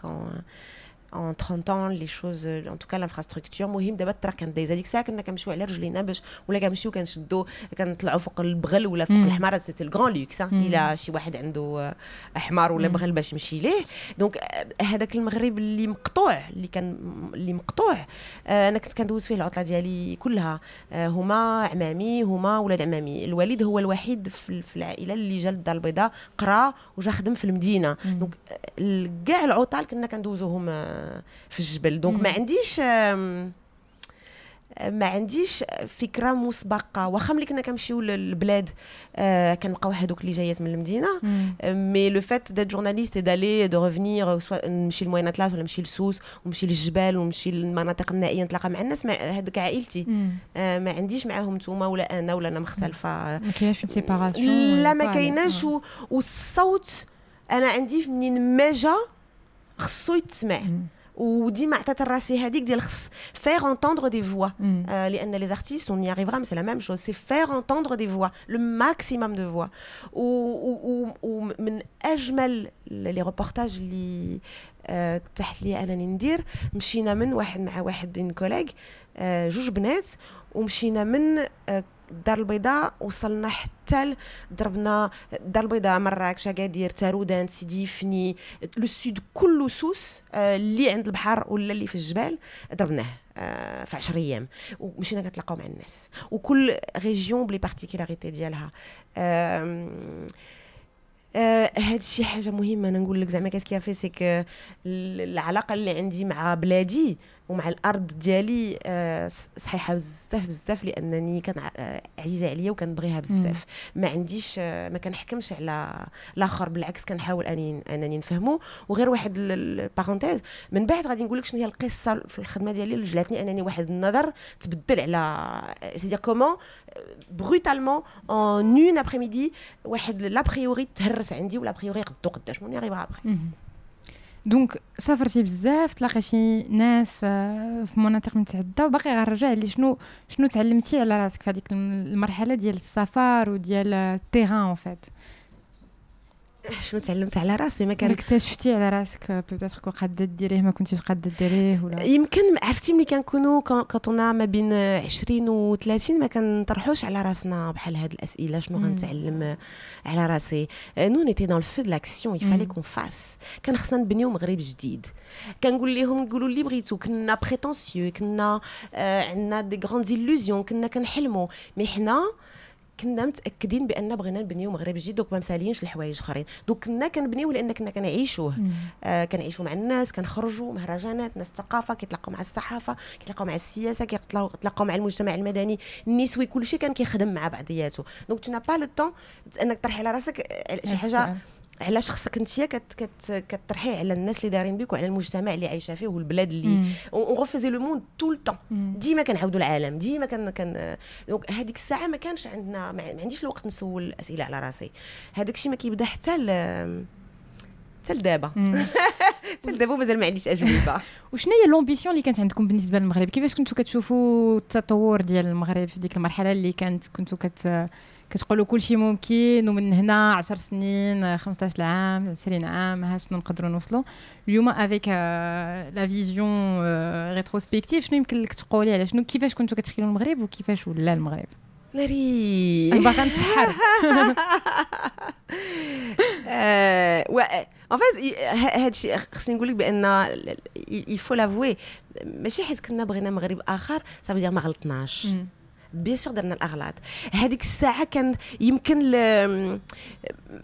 en 30 ans les choses en tout cas l'infrastructure. مهم دابا الطريق كانت دايزه ديك الساعة كنا كنمشيو على رجلينا باش ولا كنمشيو كنشدو كنطلعوا فوق البغل ولا فوق. الحمار c'était le grand luxe. إلا شي واحد عنده آه، حمار ولا. بغل باش يمشي ليه. donc آه، هذاك المغرب اللي مقطوع اللي كان اللي مقطوع. آه، أنا كنت كندوز فيه العطلة ديالي كلها. هما عمامي هما ولاد عمامي. الوالد هو الوحيد في العائلة اللي جا للدار البيضاء قرا وجا خدم في المدينة. donc كاع العطل كنا كندوزوهم في الجبل. donc. ما عنديش ما عنديش فكرة مسبقة. واخا ملي كنا كنمشيو للبلاد آه كنلقاو هذوك اللي جايات من المدينة. mais le fait d'être journaliste et d'aller de revenir soit نمشي ل Moyen Atlas ولا نمشي لسوس ونمشي للجبال ونمشي للمناطق النائية نتلاقى مع الناس. هذوك عائلتي. آه ما عنديش معاهم نتوما ولا أنا ولا أنا مختلفة. ما كاينش séparation لا ما كايناش. والصوت أنا عندي منين ما جا خصو يتسمع. وديما عطات راسي هذيك ديال خص faire entendre des voix لأن les artistes on y arrivera mais c'est la même chose. C'est faire entendre des voix le maximum de voix. و, و, و, ومن أجمل les reportages اللي آه، تاحت لي أنني ندير مشينا من واحد مع واحد une collègue آه، جوج بنات ومشينا من آه، الدار البيضاء وصلنا حتى ضربنا الدار البيضاء مراكش اكادير تارودان سيدي فني le sud كله سوس آه، اللي عند البحر ولا اللي في الجبال ضربناه آه، في 10 أيام. ومشينا كنتلاقاو مع الناس. وكل région ب les particularités ديالها. آه، هاد الشيء حاجة مهمة. أنا نقول لك زعما qu'est-ce qui fait c'est العلاقة اللي عندي مع بلادي ومع الأرض ديالي آه، صحيحة بزاف بزاف لأنني كان آه، عزيزة عليا وكنبغيها بزاف. ما عنديش آه، ما كنحكمش على الآخر بالعكس كنحاول أني أنني نفهمه وغير واحد ال parenthèse من بعد غادي نقول لك شنو هي القصة في الخدمة ديالي اللي جلاتني أنني واحد النظر تبدل على c'est comment بروتالمون اون اون ابري ميدي واحد لابريوري تهرس عندي ولا بريوري قدو قداش مون يغيبها ابري دونك سافرتي بزاف تلاقيتي ناس آه، في مناطق متعدده وباقي غنرجع لي شنو شنو تعلمتي على راسك في هذيك المرحلة ديال السفر وديال التيران اون فيت شنو تعلمت على راسي؟ ما كان اكتشفتي على راسك بيتيتر كو قاده ديريه ما كنتيش قاده ديريه ولا؟ يمكن عرفتي ملي كنكونوا كطونا ما بين 20 و 30 ما كنطرحوش على راسنا بحال هاد الأسئلة شنو غنتعلم على راسي. nous on était dans le feu de l'action il fallait qu'on fasse كان خصنا نبنيو مغرب جديد. كنقول لهم نقولوا اللي بغيتو كنا prétentieux كنا آه عندنا des grandes illusions كنا كنحلموا. mais حنا كنا متأكدين بأن بغينا نبنيو مغرب جديد donc ما مسالينش لحوايج آخرين. donc كنا كنبنيو لأن كنا كنعيشوه. آه كنعيشوا مع الناس كنخرجوا مهرجانات ناس الثقافه كيتلاقاو مع الصحافة كيتلاقاو مع السياسة كيتلاقاو مع المجتمع المدني النسوي كلشي كان كيخدم مع بعضياته. donc t'as pas le temps انك تطرحي على راسك شي حاجة علاش خصك انت كت كت كترحي على الناس اللي دايرين بك وعلى المجتمع اللي عايشة فيه والبلاد اللي on refaisait le monde tout le temps ديما كنعاودوا العالم ديما كان كان donc هذيك الساعة ما كانش عندنا ما عنديش الوقت نسول اسئله على راسي. هذاك الشيء ما كيبدا حتى حتى لدابا. حتى لدابا مازال ما عنديش أجوبة. وشنو هي l'ambition اللي كانت عندكم بالنسبة للمغرب؟ كيفاش كنتوا كتشوفوا التطور ديال المغرب في ديك المرحلة اللي كانت كنتوا كت كتقولوا كل شيء ممكن ومن هنا 10 سنين 15 عام 20 عام ها شنو نقدروا نوصلوا. اليوم avec la vision rétrospective شنو يمكن لك تقولي على شنو؟ كيفاش كنتوا كتخيلوا المغرب وكيفاش ولا المغرب؟ ناري باغا نسحر en fait هذا الشيء خصني نقول لك بأن il faut l'avouer ماشي حيت كنا بغينا مغرب آخر صافي ما غلطناش bien sûr درنا الاغلاط هذيك الساعة كان يمكن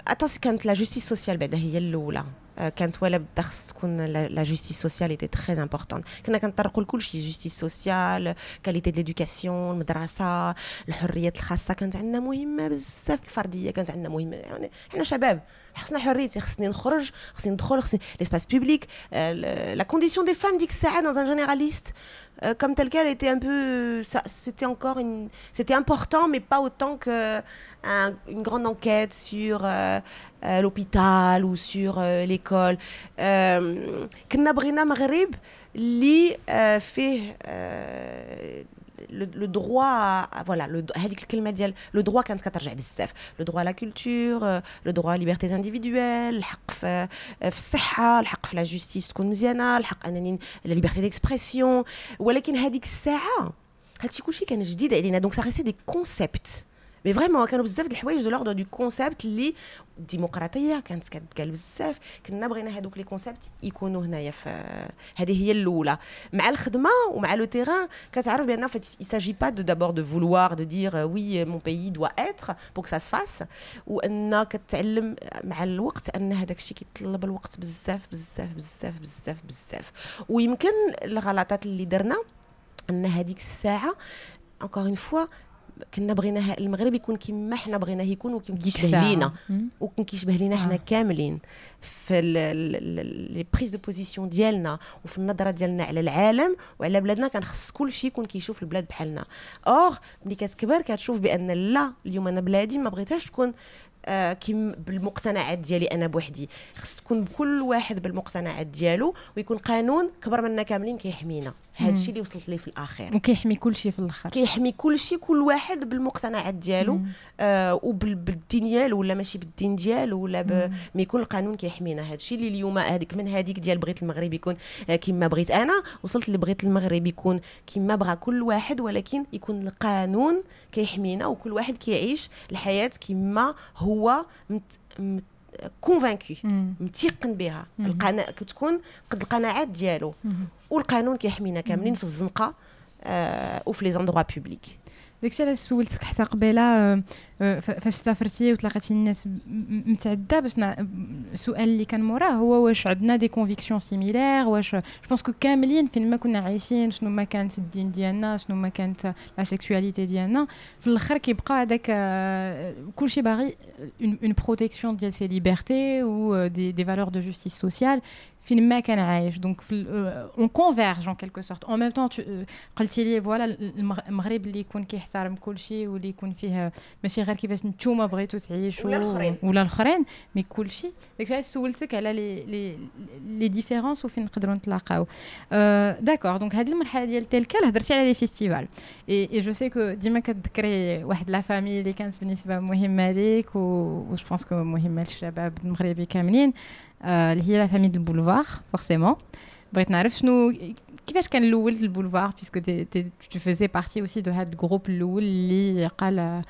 attention كانت la justice sociale بعدا هي الأولى. كانت ولا بدا خص تكون la justice sociale était très important كنا كنطرقوا لكل شيء justice sociale qualité de l'éducation المدرسة الحريات الخاصه كانت عندنا مهمه بزاف الفرديه كانت عندنا مهمه يعني حنا شباب خصنا حريتي خصني نخرج خصني ندخل خصني ليسباس بوبليك لا كونديسيون دي فام ديك الساعة dans un généraliste Euh, comme tel quel était un peu c'était encore une c'était important mais pas autant que un, une grande enquête sur euh, euh, l'hôpital ou sur euh, l'école. كنا بغينا مغرب اللي فيه le, droit à, voilà le le droit كانت كترجع بزاف le droit à la culture le droit à libertés individuelles الحق في, في الصحه الحق في la justice تكون مزيانه الحق انني la liberté d'expression ولكن هذيك الساعة هادشي كلشي كان جديد علينا donc ça restait des concepts mais vraiment كانوا بزاف د الحوايج de l'ordre du concept اللي الديمقراطيه كانت كتقال بزاف. كنا بغينا هذوك les concepts يكونوا هنايا في هذه هي الأولى. مع الخدمة ومع le terrain كتعرف بأن ça s'agit pas de d'abord de vouloir de dire oui mon pays doit être pour que ça se fasse وان كتعلم مع الوقت أن هذاك الشيء كيطلب الوقت بزاف بزاف بزاف بزاف بزاف. ويمكن الغلطات اللي درنا أن هذيك الساعة encore une fois كنا بغيناها المغرب يكون كما حنا بغيناه يكون وكيما كيشبه لينا. وكان كيشبه لينا حنا آه. كاملين في les prises de position ديالنا وفي النظرة ديالنا على العالم وعلى بلادنا كان خص كل شيء يكون كيشوف البلاد بحالنا. or ملي كتكبر كتشوف بأن لا اليوم أنا بلادي ما بغيتهاش تكون آه كيم بالمقتنعات ديالي أنا بوحدي. خص تكون كل واحد بالمقتنعات ديالو ويكون قانون كبر منا كاملين كيحمينا. هذا الشيء اللي وصلت ليه في الاخير وكيحمي كل شيء في الآخر. كيحمي كل شيء كل واحد بالمقتنعات ديالو آه وبالدين ديالو ولا ماشي بالدين ديالو ولا ب... mais يكون القانون كيحمينا. هذا الشيء اللي اليوم هذيك من هذيك ديال بغيت المغرب يكون آه كما بغيت أنا وصلت اللي بغيت المغرب يكون كما بغى كل واحد ولكن يكون القانون كيحمينا وكل واحد كيعيش الحياة كما هو. مت... مت... convaincu متيقن بها. القناعة كتكون قد القناعات ديالو. والقانون كيحمينا كاملين في الزنقة آه وفي les endroits publics داكشي علاش سولتك حتى قبيلة آه، فاش سافرتي وتلاقيتي الناس متعدده باش السؤال اللي كان موراه هو واش عندنا des convictions similaires واش je pense كاملين فين ما كنا عايشين شنو ما كانت الدين ديالنا شنو ما كانت la sexualité ديالنا في الأخر كيبقى هذاك آه، كلشي باغي une protection ديال ses libertés et des des valeurs de justice sociale فين ما كان عايش. donc on converge en quelque sorte en même temps قلتي لي voilà المغرب اللي يكون كيحترم كل شيء واللي يكون فيه ماشي غير كيفاش نتوما بغيتوا تعيشوا ولا الأخرين. ولا الأخرين. mais كل شيء داك الشيء سولتك على les les les différences وفين نقدروا نتلاقاو. d'accord donc هذه المرحلة ديال تلك هضرتي على les festivals et je sais que ديما كتذكري واحد la famille اللي كانت بالنسبة مهمة ليك et je pense que مهمة للشباب المغربي كاملين. اللي هي la famille البولفار forcément بغيت نعرف شنو كيفاش كان الأول البولفار puisque tu faisais partie aussi de هذا ال groupe الأول اللي قال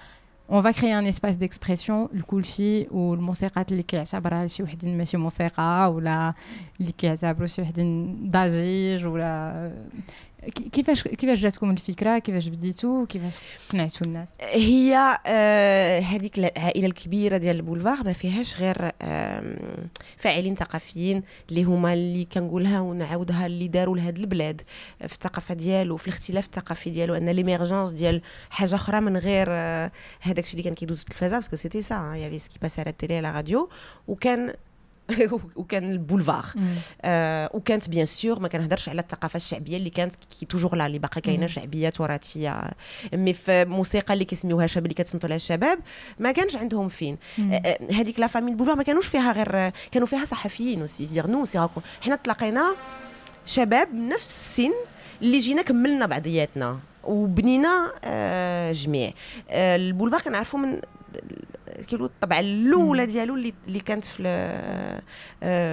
on va créer un espace d'expression لكلشي والموسيقات اللي كيعتبرها شي وحدين ماشي موسيقى ولا اللي كيعتبروا شي وحدين ضجيج ولا كيفاش كيفاش جاتكم الفكرة كيفاش بديتوا كيفاش قنعتوا الناس هي هذيك العائله الكبيره ديال البولفار ما فيهاش غير فاعلين ثقافيين اللي هما اللي كنقولها ونعاودها اللي داروا لهاد البلاد في الثقافه ديالو في الاختلاف الثقافي ديالو en l'émergence ديال حاجة أخرى من غير هذاك الشيء اللي كان كيدوز في التلفازه parce que c'était ça y avait ce qui passait على ال télé على راديو وكان وكان البولفار. آه وكانت bien sûr ما كنهضرش على الثقافة الشعبية اللي كانت كي toujours لا اللي باقا كاينة شعبية تراثية. mais في الموسيقى اللي كيسميوها شباب اللي كتصنتوا لها الشباب ما كانش عندهم فين. هذيك la famille البولفار ما كانوش فيها غير كانوا فيها صحفيين و c'est-à-dire nous c'est حنا تلاقينا شباب نفس السن اللي جينا كملنا بعضياتنا وبنينا آه جميع. آه البولفار كنعرفوا من كيلو الطبعة الأولى ديالو اللي اللي كانت في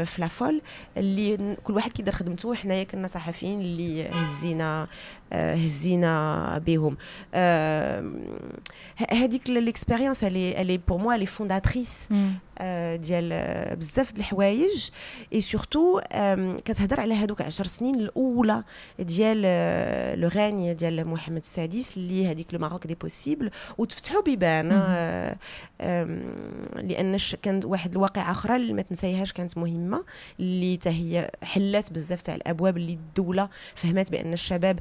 في la FOL اللي كل واحد كيدير خدمته. حنايا كنا صحفيين اللي هزينا هزينا بهم. هذيك l'expérience elle est elle est pour moi elle est fondatrice ديال بزاف د الحوايج. et surtout كتهضر على هذوك 10 سنين الأولى ديال le règne ديال محمد السادس اللي هذيك le Maroc des possibles وتفتحوا بيبان لأن كان واحد الواقعة أخرى اللي ما تنسايهاش كانت مهمة اللي هي حلات بزاف تاع الأبواب اللي الدولة فهمت بأن الشباب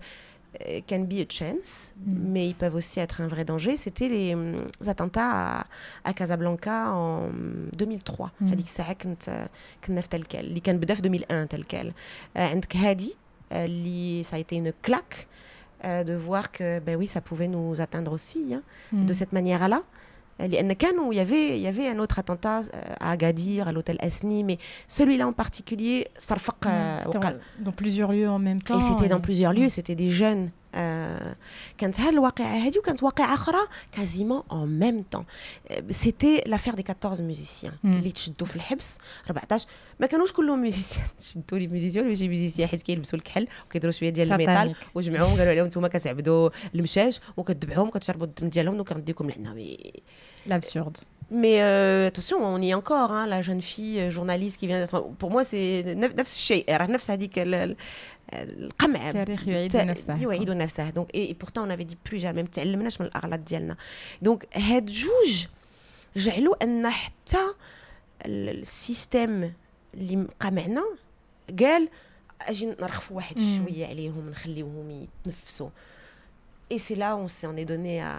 can be a chance, mm. mais ils peuvent aussi être un vrai danger. C'était les, les attentats à, à, Casablanca en 2003. هذيك الساعة كنت كنا في tel quel اللي كان بدا في 2001 tel quel. عندك هادي اللي ça a été une claque de voir que ben oui ça pouvait nous atteindre aussi hein, mm. de cette manière-là. لان كانوا يافي يافي ان اوتر اتنتا à Agadir à l'hôtel Asni mais celui-là en particulier صرفق dans plusieurs lieux en même temps et c'était dans plusieurs lieux c'était des jeunes كانت هذه الواقعة هذه وكانت واقعة أخرى quasiment en même temps c'était l'affaire des 14 musiciens اللي تشدوا في الحبس 14 ما كانوش كلهم musiciens شدوا les musiciens ماشي musiciens حيت كيلبسوا الكحل وكيديروا شوية ديال ال métal وجمعوهم قالوا عليهم أنتم كتعبدوا المشاش وكتذبحوهم وكتشربوا الدم ديالهم وكنديكم لعنا L'absurde. Mais euh, attention, on y est encore, hein, la jeune fille euh, journaliste qui vient d'être. Pour moi, c'est نفس الشيء نفس هذيك القمع التاريخ يعيد نفسه. يعيد نفسه. donc et pourtant on avait dit plus jamais ما تعلمناش من الأغلاط ديالنا. دونك هاد جوج جعلوا أن حتى ال système اللي بقى معنا قال أجي نرخفوا واحد شوية عليهم نخليوهم يتنفسوا. Là où on s'en est donné à,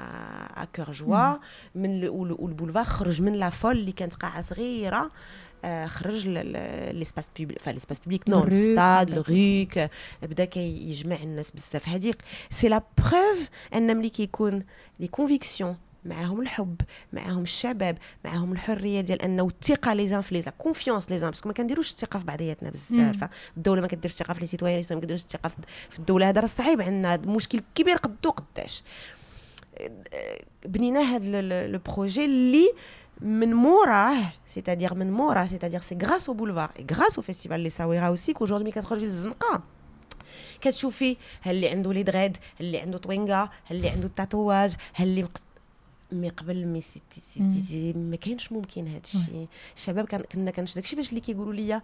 à cœur joie. من والبولفار خرج من la FOL اللي كانت قاعة صغيرة. خرج l'espace public enfin l'espace public non الستاد الغيك بدا كيجمع الناس بزاف هذيك c'est la preuve ان ملي كيكون les connexions معاهم الحب معاهم الشباب معاهم الحريه ديال انه الثقه les uns في les confiances les uns parce que ما كنديروش الثقه في بعضياتنا بزاف الدولة ما كديرش الثقه في les citoyens ما كديروش الثقه في الدولة هذا راه صعيب عندنا مشكل كبير قدو قداش بنينا هذا le projet اللي من موراه c'est-à-dire من موراه c'est grâce au Boulevard et grâce au festival d'Essaouira aussi qu'aujourd'hui ملي كتخرجي للزنقه كتشوفي هل اللي عنده les dreads هل اللي عنده طوينغا هل اللي عنده ال tatouage هل اللي mais قبل mais c'était c'était ما كاينش ممكن هذا الشيء. الشباب كان كنا كنش داكشي باش اللي كيقولوا لي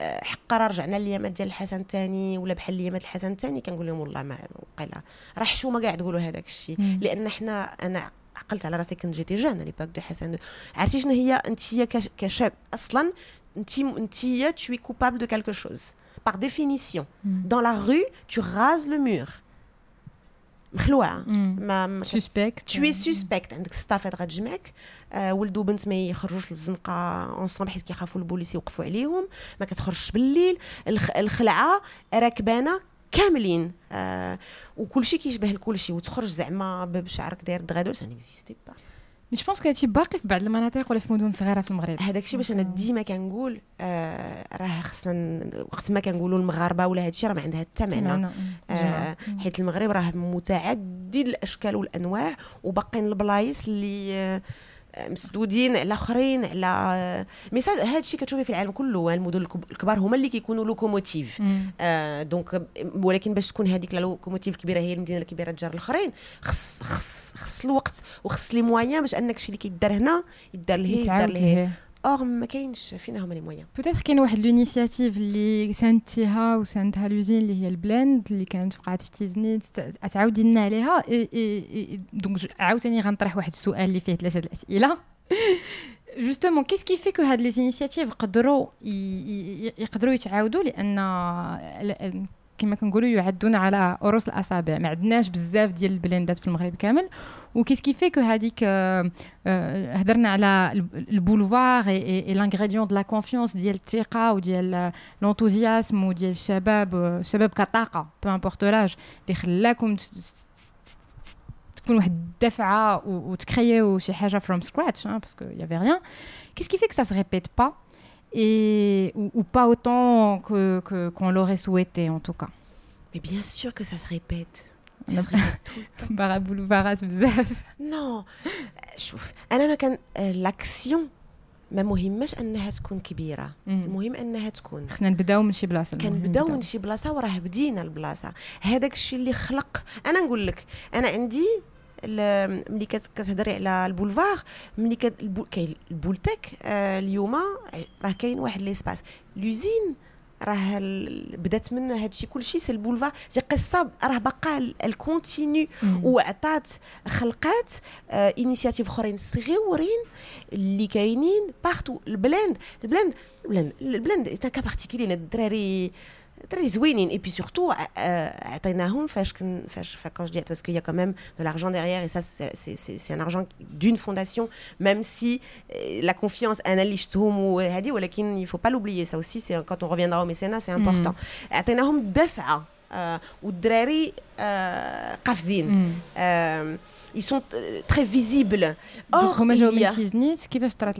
حق راه رجعنا ليامات ديال الحسن الثاني ولا بحال ليامات الحسن الثاني كنقول لهم والله ما وقيلا. راه حشومه كاع تقولوا هذاك الشيء. لأن حنا أنا عقلت على راسي كنت j'étais jeune l'époque de حسن. عرفتي شنو هي؟ انت كشاب أصلا انت انت tu es coupable de quelque chose. Par définition. Dans la rue tu rases le mur. مخلوعة. ما, ما tu es suspect. عندك estafette غتجمعك آه ولد وبنت ما يخرجوش للزنقة ensemble حيت كيخافوا البوليس يوقفوا عليهم. ما كتخرجش بالليل. الخ... الخلعة راكبانة كاملين آه وكل شيء كيشبه لكل شيء وتخرج زعما بشعرك داير dreads ça n'existait pas mais je crois que باقي في بعض المناطق ولا في مدن صغيرة في المغرب؟ هذاك الشيء باش أنا ديما كنقول آه راه خصنا وقت ما كنقولوا المغاربة ولا هذا الشيء راه ما عندها حتى معنى. آه حيت المغرب راه متعدد الأشكال والأنواع وباقيين البلايص اللي آه مسدودين على اخرين على mais هذا الشيء كتشوفي في العالم كله. المدن الكبار هما اللي كيكونوا locomotive. آه donc ولكن باش تكون هذيك locomotive الكبيره هي المدينة الكبيرة تجر الاخرين خص خص خص الوقت وخص les moyens باش أنك الشيء اللي كيدار هنا يدار لهي يدار لهي. or ما كاينش فينا هما les moyens peut-être كاين واحد l'initiative اللي سانتيها وسانتها L'Uzine اللي هي البلاند اللي كانت وقعت في تيزنيت تعاودي لنا عليها donc عاوتاني غنطرح واحد السؤال اللي فيه ثلاثة الاسئله justement qu'est-ce qui fait que هاد les initiatives يقدروا يقدروا يتعاودوا لأن كما كنقولوا يعدون على رؤوس الأصابع. ما عندناش بزاف ديال البلندات في المغرب كامل. و qu'est-ce qui fait que هذيك هضرنا على البولفار et l'ingrédient de la confiance ديال الثقة وديال l'enthousiasme وديال الشباب الشباب كطاقة peu importe l'âge اللي خلاكم تكون واحد الدفعة وتكريو شي حاجة from scratch parce qu'il y avait rien qu'est-ce qui fait que ça ça se répète pas et ou, ou pas autant que qu'on qu l'aurait souhaité en tout cas. Mais bien sûr que ça se répète. Ça se répète tout le temps. فراس بزاف. Non, شوف أنا ما كان l'action ما مهمش انها تكون كبيره المهم انها تكون خصنا نبداو من شي بلاصه كنبداو من شي بلاصه وراه بدينا البلاصه هذاك الشيء اللي خلق أنا نقول لك أنا عندي ملي كتهضري على البولفار ملي كاين البولتك آه اليوم راه كاين واحد l'espace. L'Uzine راه بدات من هادشي كلشي سي البولفار. سي قصة راه باقا ال continue وعطات خلقات آه initiatives أخرين صغيورين اللي كاينين partout البلاند البلاند البلاند البلاند cas particulier الدراري très زوينين et puis surtout عطيناهم فاش كن فاش quand je dis parce qu'il y a quand même de l'argent derrière et ça c'est c'est un argent d'une fondation même si la confiance انا اللي شفتهم وهذه ولكن il faut pas l'oublier ça aussi c'est quand on reviendra au mécénat c'est important عطيناهم دفعه والدراري قافزين ils sont très visibles or هما جاو من تيزنيت كيفاش طرات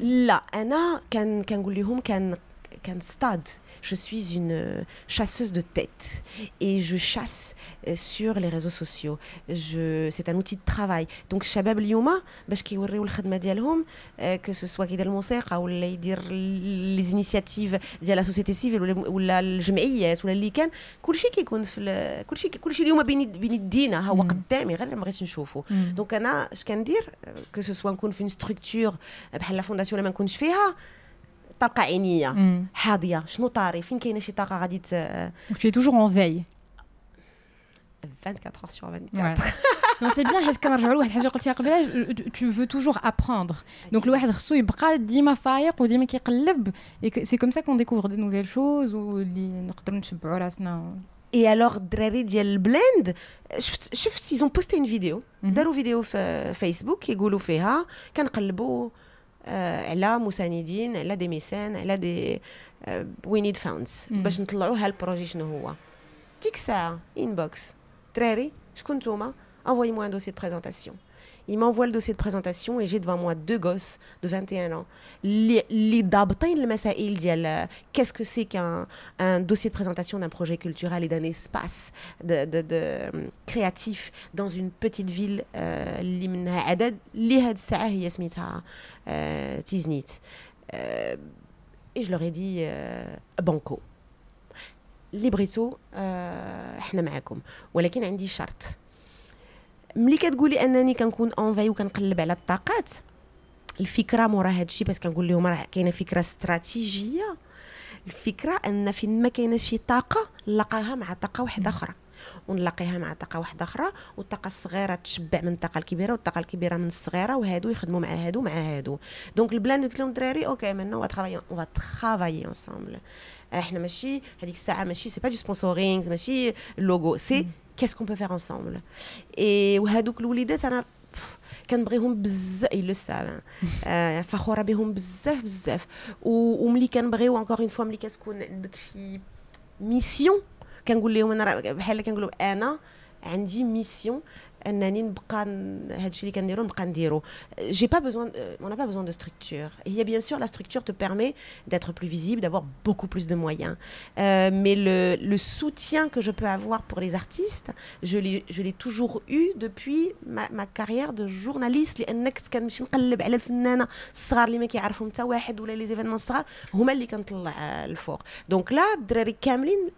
لا انا كان كنقول لهم كان كان ستاد je suis une euh, chasseuse de tête et je chasse euh, sur les réseaux sociaux. Je, c'est un outil de travail. Donc, كيوريو الخدمه ديالهم que ce soit الموسيقى ولا يدير les initiatives ديال la société civile ولا, ولا الجمعيات ولا اللي كان كلشي كيكون في كلشي كلشي اليوم بين بين يدينا هو قدامي غير ما بغيتش نشوفه donc أنا اش كندير que ce soit نكون في une structure بحال la fondation ما نكونش فيها طاقة عينية. حاضيه شنو طاري؟ فين كاينة شي طاقة غادي ت tu es toujours en veille. 24 heures sur 24 non c'est bien حيت كنرجعوا لواحد الحاجة قلتيها قبيله tu veux toujours apprendre. Donc الواحد خصو يبقى ديما فايق وديما كيقلب c'est comme ça qu'on découvre des nouvelles choses واللي نقدروا نشبعوا راسنا اي الوغ الدراري ديال البلاند شفت شفت ils ont posté une vidéo داروا فيديو في فيسبوك يقولوا فيها كنقلبوا على مساندين على des mécènes على des we need funds باش نطلعوا هال projet شنو هو؟ ديك الساعة inbox دراري شكون نتوما؟ Envoyez moi un dossier de présentation il m'envoie le dossier de présentation et j'ai devant moi deux gosses de 21 ans. Les qu'est-ce que c'est qu'un un dossier de présentation d'un projet culturel et d'un espace de, de, de, créatif dans une petite ville اللي منها عدد اللي هاد الساعة هي سميتها تيزنيت et je leur ai dit banco اللي بغيتو إحنا معاكم ولكن عندي شرط ملي كتقولي أنني كنكون en veille وكنقلب على الطاقات الفكرة مورا الشيء بس كنقول لهم راه كاينة فكرة استراتيجية. الفكرة أن فين ما كاينة شي طاقة نلقاها مع طاقة واحدة أخرى. ونلاقيها مع طاقة واحدة أخرى والطاقة الصغيرة تشبع من الطاقة الكبيرة والطاقة الكبيرة من الصغيرة وهادو يخدموا مع هادو مع هادو. donc البلان قلت لهم الدراري أوكي منا on travaille on travaille ensemble إحنا ماشي هذيك الساعة ماشي c'est pas du sponsoring ماشي ال logo c'est qu'est-ce qu'on peut faire ensemble et وهادوك الوليدات أنا كنبغيهم بزاف le savent آه فخوره بهم بزاف بزاف وملي كنبغيو encore une fois ملي كتكون عندك شي mission كنقول لهم أنا بحال كنقول لهم أنا عندي mission انني نبقى هذا الشيء اللي كنديرو نبقى نديرو j'ai pas besoin on n'a pas besoin de structure il y a bien sûr la structure te permet d'être plus visible d'avoir beaucoup plus de moyens euh, mais le, le soutien que je peux avoir pour les artistes je l'ai je l'ai toujours eu depuis ma, ma carrière de journaliste لانك كنمشي نقلب على الفنانه الصغار اللي ما كيعرفهم حتى واحد ولا لي زيفينمون الصغار هما اللي كنطلع الفوق دونك لا الدراري كاملين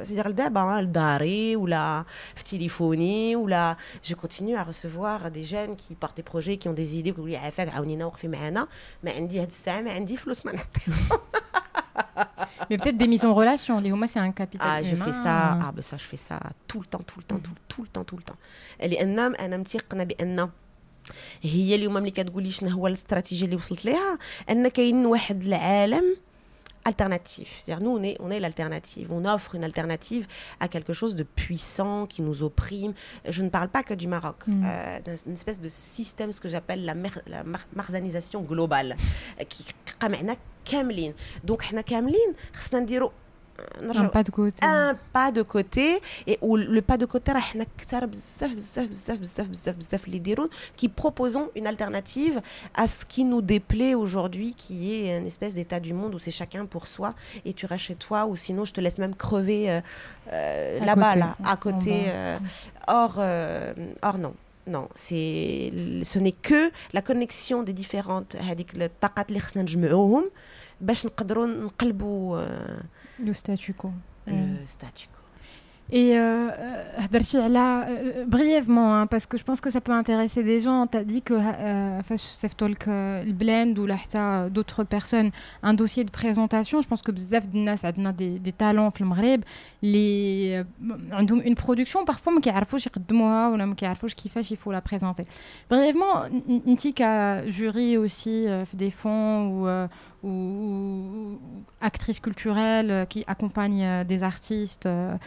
c'est-à-dire دابا لداري ولا في تليفوني ولا je continue à recevoir des jeunes qui portent des projets qui ont des idées ويقولوا لي عافاك عاونينا وقفي معنا ما عندي هاد الساعه ما عندي فلوس ما نعطيهم Mais peut-être des mises en relation. Les homas, c'est un capital. Ah, je humain. fais ça. Ah, ben ça, je fais ça tout le temps, tout le temps, tout, tout le temps, tout le temps. لأن أنا متيقنة بأن هي اليوم ملي كتقولي شنو هو الاستراتيجيه اللي وصلت ليها ان كاين واحد العالم alternatif. C'est-à-dire nous, on est, on est l'alternative. On offre une alternative à quelque chose de puissant qui nous opprime. Je ne parle pas que du Maroc. Mm. Euh, une espèce de système, ce que j'appelle la, mer, la mar marzanisation globale, euh, qui donc, Un نرجعو pas de côté. ان با دو كوتي و لو با دو كوتي راه حنا كثار بزاف بزاف بزاف بزاف بزاف بزاف اللي يديرون كي proposons une alternative à ce qui nous déplaît aujourd'hui qui est une espèce d'état du monde où c'est chacun pour soi et tu restes chez toi ou sinon je te laisse même crever euh, euh, À là-bas côté, là à en côté bas. euh, or euh, or non non c'est ce n'est que la connexion des différentes هذيك الطاقات اللي خصنا نجمعوهم باش نقدروا نقلبوا آه، Le statu quo. Mm. le statu quo Et euh, euh, هدرتي على euh, brièvement hein, parce que je pense que ça peut intéresser des gens. Tu as dit que euh, فاش صيفطوا لك euh, البلاند ولا حتى d'autres personnes un dossier de présentation. Je pense que بزاف د الناس عندنا des, des talents في المغرب اللي euh, عندهم une production parfois ما كيعرفوش يقدموها ولا ما كيعرفوش كيفاش il faut la présenter. Brièvement, n- انت كجوري aussi euh, في des fonds ou euh, ou, ou actrice culturelle euh, qui accompagne euh, des artistes euh,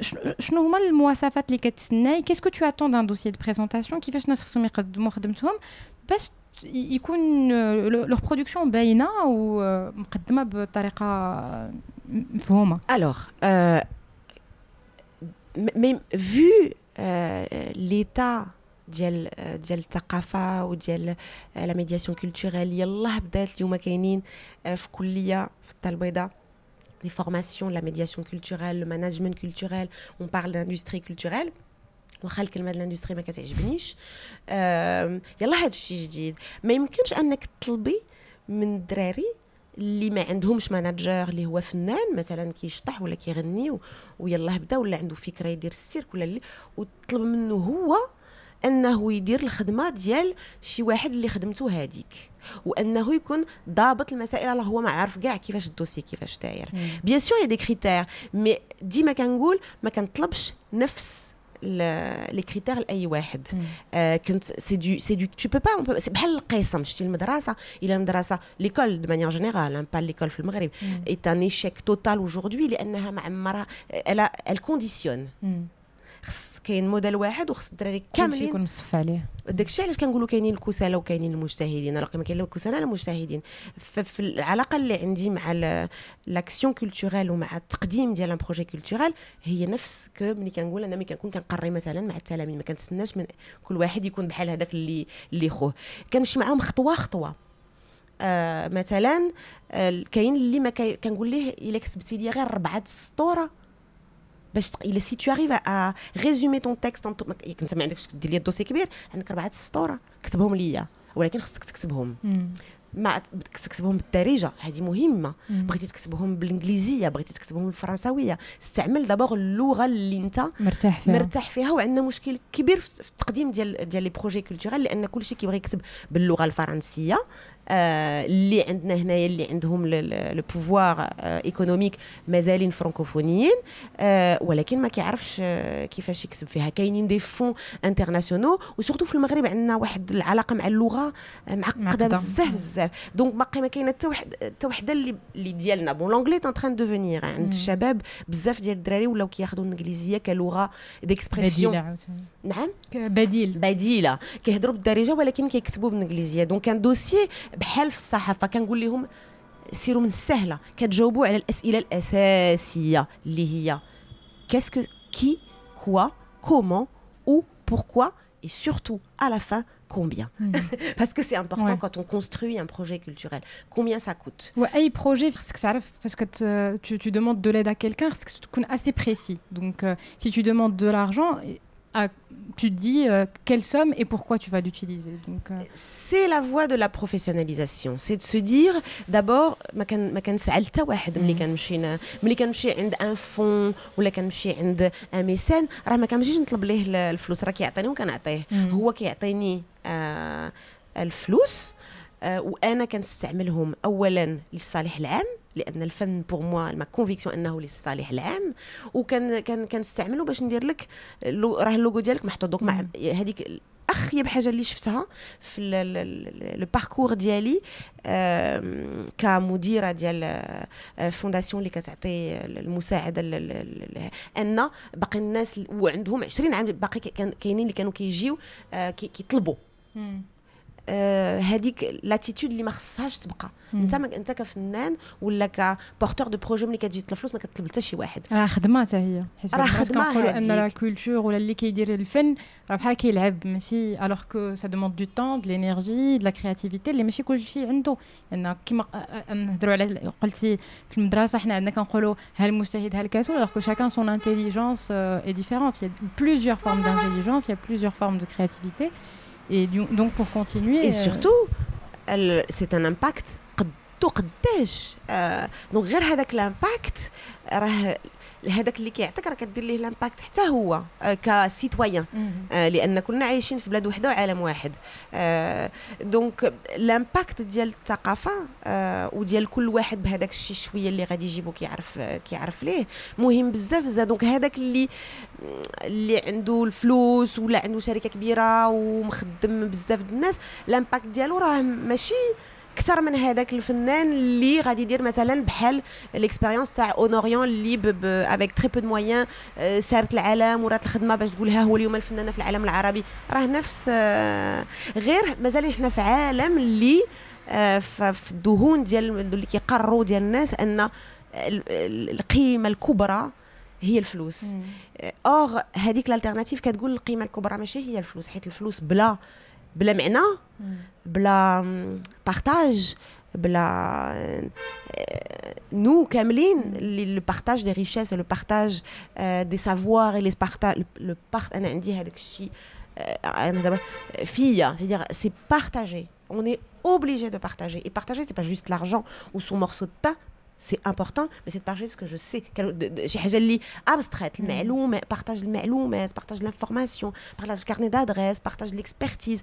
ش- شنو هما المواصفات اللي كتسناي qu'est-ce que tu attends d'un dossier de présentation كيفاش الناس خصهم يقدموا خدمتهم باش ت- ي- يكون leur production باينه ومقدمه بطريقه آه، مفهومه Alors, euh, m- mais vu euh, l'état ديال ديال الثقافة وديال la médiation culturelle يلاه بدات اليوم كاينين آه، في كلية في الدار البيضاء les formations la médiation culturelle le management culturel. On parle d'industrie culturelle. واخا الكلمة ال industrie ما كتعجبنيش. يلا هذا الشيء جديد. ما يمكنش أنك تطلبي من الدراري اللي ما عندهمش manager اللي هو فنان مثلا كيشطح ولا كيغني و- ويلا بدأ ولا عنده فكرة يدير السيرك ولا اللي وتطلب منه هو أنه يدير الخدمة ديال شي واحد اللي خدمته هذيك وأنه يكون ضابط المسائل. راه هو ما عارف كاع كيفاش ال dossier كيفاش داير. bien sûr des critères mais ديما كنقول ما كنطلبش نفس les critères لأي واحد. آه كنت c'est de c'est de tout bas بحال القسم. شتي المدرسة إلى المدرسة l'école de manière générale bah l'école في المغرب. est un échec total aujourd'hui لأنها ما عمرها elle conditionne. خص كاين موديل واحد وخص الدراري كاملين يكون مصف عليه. داكشي علاش كنقولوا كاينين الكسالى وكاينين المجتهدين؟ راه ما كاين لا الكسالى لا المجتهدين. ففي العلاقه اللي عندي مع l'action culturelle ومع التقديم ديال un projet culturel هي نفس que ملي كنقول أنا ملي كنكون كنقري مثلا مع التلاميذ. ما كنتسناش من كل واحد يكون بحال هذاك اللي اللي خوه. كنمشي معاهم خطوة خطوة. آه مثلا آه كاين اللي ما كنقول ليه إلا كتبتي لي غير ربعه سطوره باش تق... إلا si tu arrives à résumer ton texte انت ما عندكش دير لي ال dossier كبير عندك أربعة سطوره كتبهم ليا ولكن خصك تكتبهم. ما تكتبهم بالدارجة هذه مهمة. بغيتي تكتبهم بالإنجليزية بغيتي تكتبهم بالفرنساوية. استعمل d'abord اللغة اللي أنت مرتاح فيها. مرتاح فيها وعندنا مشكل كبير في التقديم ديال ديال les projets culturels لأن كلشي كيبغي يكتب باللغة الفرنسية. اللي عندنا هنايا اللي عندهم le pouvoir économique مازالين francophones يين آه، ولكن ما كيعرفش آه، كيفاش يكسب فيها. كاينين des fonds internationaux و surtout في المغرب عندنا واحد العلاقة مع اللغة معقدة بزاف بزاف. donc باقي ما كاينة حتى واحد حتى وحده اللي ديالنا. bon l'anglais est en train de devenir عند الشباب بزاف ديال الدراري ولاو كياخذوا الإنجليزية كلغة d'expression نعم. بديل. بديلة. كيهضروا بالدارجة ولكن كيكتبوا بالإنجليزية. donc كان dossier بحال في الصحافه كنقول لهم سيروا من السهله كتجاوبوا على الاسئله الاساسيه اللي هي كاسكو كي كوا كومون ou pourquoi et surtout à la fin combien mm. Parce que c'est important ouais. quand on construit un projet culturel. Combien ça coûte Ouais, un projet, parce que tu, tu demandes de l'aide à quelqu'un, c'est que tu assez précis. Donc, euh, si tu demandes de l'argent, à, tu dis euh, quelle somme et pourquoi tu vas l'utiliser. Donc, euh... C'est la voie de la professionnalisation. C'est de se dire, d'abord, ما كان ما كنسال حتى واحد ملي كنمشي ملي كنمشي عند un fonds ولا كنمشي عند un mécène راه ما كنمشيش نطلب ليه الفلوس راه كيعطيني وكنعطيه هو كيعطيني آه الفلوس آه وأنا كنستعملهم اولا للصالح العام لأن الفن pour moi ma conviction أنه للصالح العام وكان كان كنستعملو باش ندير لك راه اللوغو ديالك محطوط. donc مع هذيك أخيب حاجة اللي شفتها في le parcours ديالي كمديرة ديال fondation اللي كتعطي المساعدة أن باقي الناس وعندهم 20 عام باقي كاينين اللي كانوا كيجيو كيطلبوا هذيك l'attitude اللي ما خصهاش تبقى. انت انت كفنان ولا ك porteur de projet ملي كتجي تطلب فلوس ما كتطلب حتى شي واحد. راه خدمة حتى هي. راه خدمة كنقولوا أن la culture ولا اللي كيدير الفن راه بحال كيلعب ماشي alors que ça demande du temps de l'énergie de la créativité اللي ماشي كلشي عنده. لأن كيما نهضروا على قلتي في المدرسة حنا عندنا كنقولوا ها المجتهد ها الكسول alors que chacun son intelligence est différente il y a plusieurs formes d'intelligence il y a plusieurs formes de créativité. Et donc pour continuer. Et surtout, c'est un impact قداش آه دونك غير هذاك الامباكت راه هذاك اللي كيعطيك راه كدير ليه ال impact حتى هو آه ك citoyen آه لأن كلنا عايشين في بلاد وحدة وعالم واحد. آه donc ال impact ديال الثقافة آه وديال كل واحد بهذاك الشيء شوية اللي غادي يجيبو كيعرف كيعرف ليه. مهم بزاف بزاف donc هذاك اللي اللي عنده الفلوس ولا عنده شركة كبيرة ومخدم بزاف الناس ال impact ديالو راه ماشي أكثر من هذاك الفنان اللي غادي يدير مثلا بحال l'expérience تاع اونوريون اللي avec très peu moyens سارت العالم ورات الخدمة باش تقول ها هو اليوم الفنانة في العالم العربي. راه نفس آه، غير مازال إحنا في عالم اللي آه، في الذهون ديال اللي كيقرروا ديال الناس أن القيمة الكبرى هي الفلوس. or هذيك ال alternative كتقول القيمة الكبرى ماشي هي الفلوس حيت الفلوس بلا بلا معنى بلا partage بلا nous كاملين le partage des richesses le partage des savoirs les partages le part أنا عندي هذاك الشيء أنا دابا فيا c'est-à-dire c'est partagé on est obligé de partager. Et partager c'est pas juste l'argent ou son morceau de pain. C'est important mais c'est de partager ce que je sais. شي حاجة اللي abstraite المعلومه partage المعلومات partage l'information partage carnet d'adresse partage l'expertise.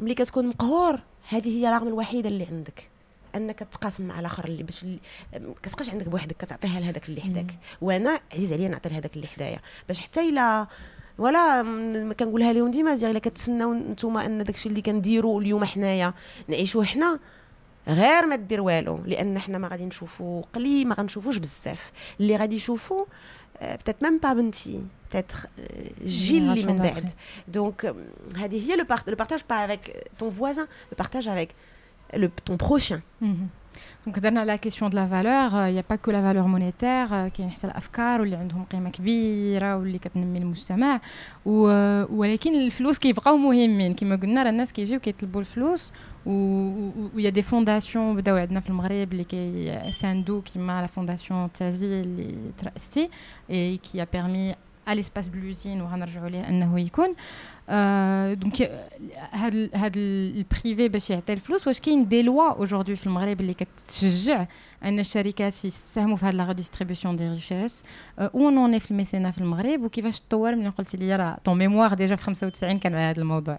ملي كتكون مقهور هذه هي الرغبه الوحيده اللي عندك انك تقاسم مع الآخر اللي باش كتبقاش عندك بوحدك كتعطيها لهذاك اللي حداك وأنا عزيز عليا نعطي لهذاك اللي حدايا باش حتى الا ولا ما كنقولها لهم ديما الا كتسناو نتوما ان داكشي اللي كنديروا اليوم حنايا نعيشوه حنا غير ما دير والو لأن حنا ما غادي نشوفوا قليل ما غنشوفوش بزاف. اللي غادي يشوفوا بتات ميم با بنتي peut-être Gilles من بعد. Donc هذه هي le partage pas avec ton voisin le partage avec le, ton prochain. mm -hmm. donc هضرنا على question de la valeur y a pas que la valeur monétaire كاين حتى الافكار واللي عندهم قيمة كبيرة واللي كتنمي المجتمع ولكن الفلوس كيبقاو مهمين. كما قلنا راه الناس كيجيو كيطلبوا الفلوس و y a des fondations بداو عندنا في المغرب اللي كيساندو كيما la fondation تازي اللي ترأستي et qui a permis à l'espace de l'usine وغنرجعوا ليه انه يكون. آه donc هاد هاد ال privé باش يعطي الفلوس. واش كاين des lois aujourd'hui في المغرب اللي كتشجع ان الشركات يساهموا في هاد la redistribution des richesses أو نوني في ال mécénat في المغرب؟ وكيفاش تطور؟ من قلت لي راه ton mémoire déjà في 95 كان على هذا الموضوع.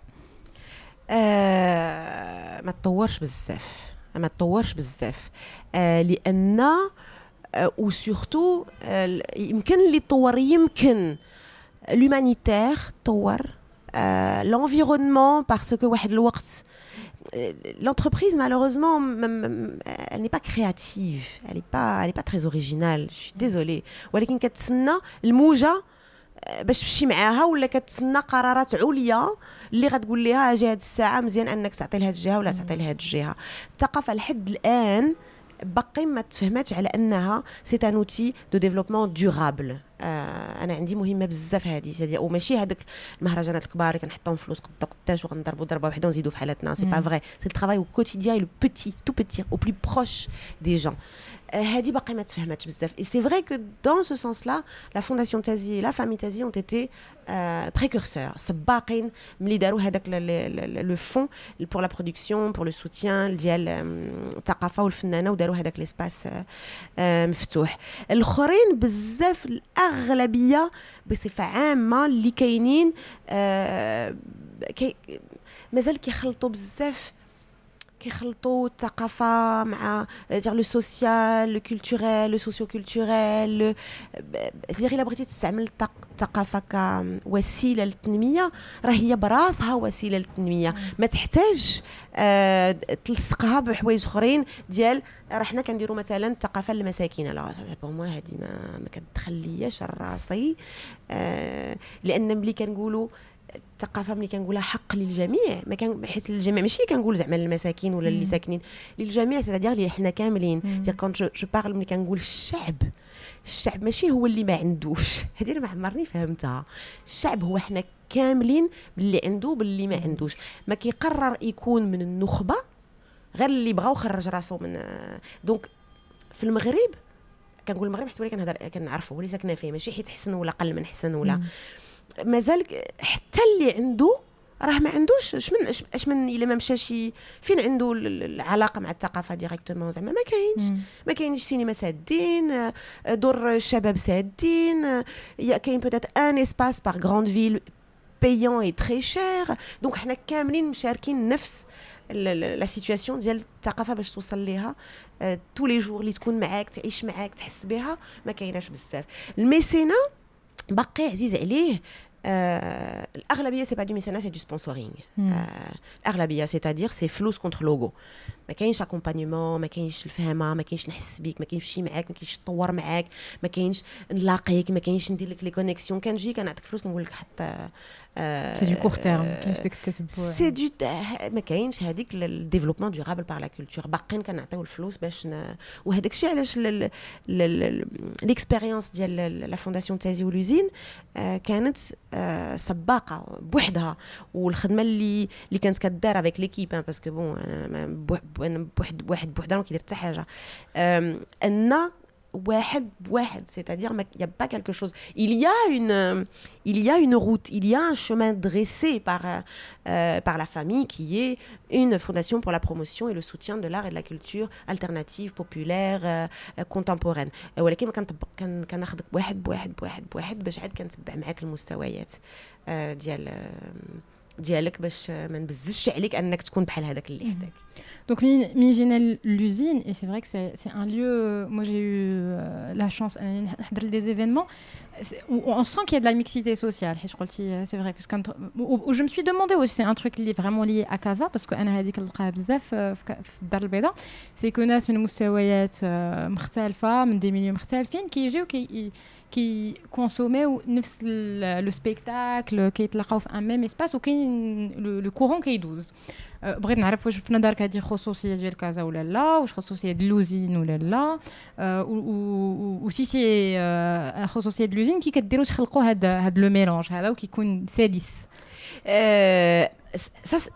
آه ما تطورش بزاف. ما تطورش بزاف. آه لأن و surtout آه يمكن اللي طور يمكن l'humanitaire طور آه l'environnement parce que واحد الوقت l'entreprise, malheureusement, elle n'est pas créative, elle n'est pas, pas très originale. Je suis désolée. ولكن كتسنى الموجة باش تمشي معاها ولا كتسنى قرارات عليا اللي غتقول لها أجي هاد الساعة مزيان أنك تعطي لهاد الجهة ولا تعطي لهاد الجهة الثقافة لحد الآن باقي ما تفهماتش على أنها c'est un outil de développement durable آه أنا عندي مهمة بزاف هذه وماشي هذوك المهرجانات الكبار اللي كنحطهم فلوس قد قداش وغنضربوا ضربة وحدة ونزيدوا في حالتنا. c'est pas vrai c'est ال travail au quotidien le petit tout petit au plus proche des gens هذه باقي ما تفهمتش بزاف et c'est vrai que dans ce sens là la fondation تازي la famille تازي ont été précurseurs سباقين ملي داروا هذاك le fonds pour la production pour le soutien ديال الثقافه والفنانه وداروا هذاك l'espace مفتوح الاخرين بزاف الاغلبيه بصفه عامه اللي كاينين مازال كيخلطوا بزاف كيخلطوا الثقافه مع le social le culturel le socio culturel c'est vrai الا بغيتي تستعمل الثقافه كوسيله للتنميه راه هي براسها وسيله للتنميه ما تحتاج تلصقها بحوايج اخرين ديال راه حنا كنديروا مثلا الثقافه للمساكين لا pour moi هذه ما, ما كتدخلياش راسي آه لأن ملي كنقولوا الثقافة ملي كنقولها حق للجميع ما كان حيت الجميع ماشي كنقول زعما المساكين ولا اللي ساكنين للجميع c'est-à-dire اللي حنا كاملين. quand je parle ملي كنقول الشعب الشعب ماشي هو اللي ما عندوش. هذه ما عمرني فهمتها. الشعب هو حنا كاملين باللي عنده باللي ما عندوش. ما كيقرر يكون من النخبة غير اللي بغى وخرج راسو من دونك في المغرب كنقول المغرب حيت ولكن كنعرفو اللي ساكنه فيه ماشي حيت حسن ولا قل من حسن ولا. مازال حتى اللي عنده راه ما عندوش. اش من اش من إلا ما مشاش فين عنده العلاقة مع الثقافة ديريكتومون زعما؟ ما كاينش. ما كاينش سينما سادين دور الشباب سادين كاين بوتيت ان اسباس بار غراند فيل بيون اي تري شير donc حنا كاملين مشاركين نفس la situation ديال الثقافة باش توصل ليها. tous les jours اللي تكون معاك تعيش معاك تحس بها ما كايناش بزاف. ال mécénat باقي عزيز عليه آه الاغلبيه c'est pas du mécénat c'est du sponsoring الاغلبيه c'est-à-dire c'est فلوس contre logo ما كاينش accompagnement ما كاينش الفهمة ما كاينش نحس بيك ما كاينش شي معاك ما كاينش نطور معاك ما كاينش نلاقيك ما كاينش ندير لك les connexions كنجي كنعطيك فلوس كنقول لك حتى c'est du court terme كاينش ديك التتبع c'est du ما كاينش هذيك ال développement durable par la culture باقيين كنعطيو الفلوس باش. وهذاك الشيء علاش l'expérience ديال la fondation تازي و l'usine كانت سباقة بوحدها والخدمة اللي اللي كانت كدار avec l'équipe parce que bon بواحد بواحد بوحدها ما كيدير حتى حاجة ان واحد بواحد c'est-à-dire il n'y a pas quelque chose il y a une il y a une route il y a un chemin dressé par euh, par la famille qui est une fondation pour la promotion et le soutien de l'art et de la culture alternative populaire euh, contemporaine ولكن كان كناخذك بواحد بواحد بواحد بواحد باش عاد كنتبع معاك المستويات ديال ديالك باش ما نبزش عليك انك تكون بحال هذاك اللي حداك Donc, Miginel, l'usine, et c'est vrai que c'est un lieu, moi j'ai eu euh, la chance des événements où on sent qu'il y a de la mixité sociale. C'est vrai. Parce quand, où, je me suis demandé aussi, c'est un truc lié, vraiment lié à Casa, parce que c'est que nous avons des مختلفة من des milieux مختلفين qui يجيو qui كي كونسوميو نفس لو سبيكتاكل كيتلاقاو في ان ميم اسباس وكاين لو كورون كيدوز بغيت نعرف واش في نظرك هذه خصوصية ديال كازا ولا لا؟ واش خصوصية ديال لوزين ولا لا؟ و سي سي خصوصية ديال L'Uzine كي كديروا تخلقوا هذا هذا le mélange هذا وكيكون سلس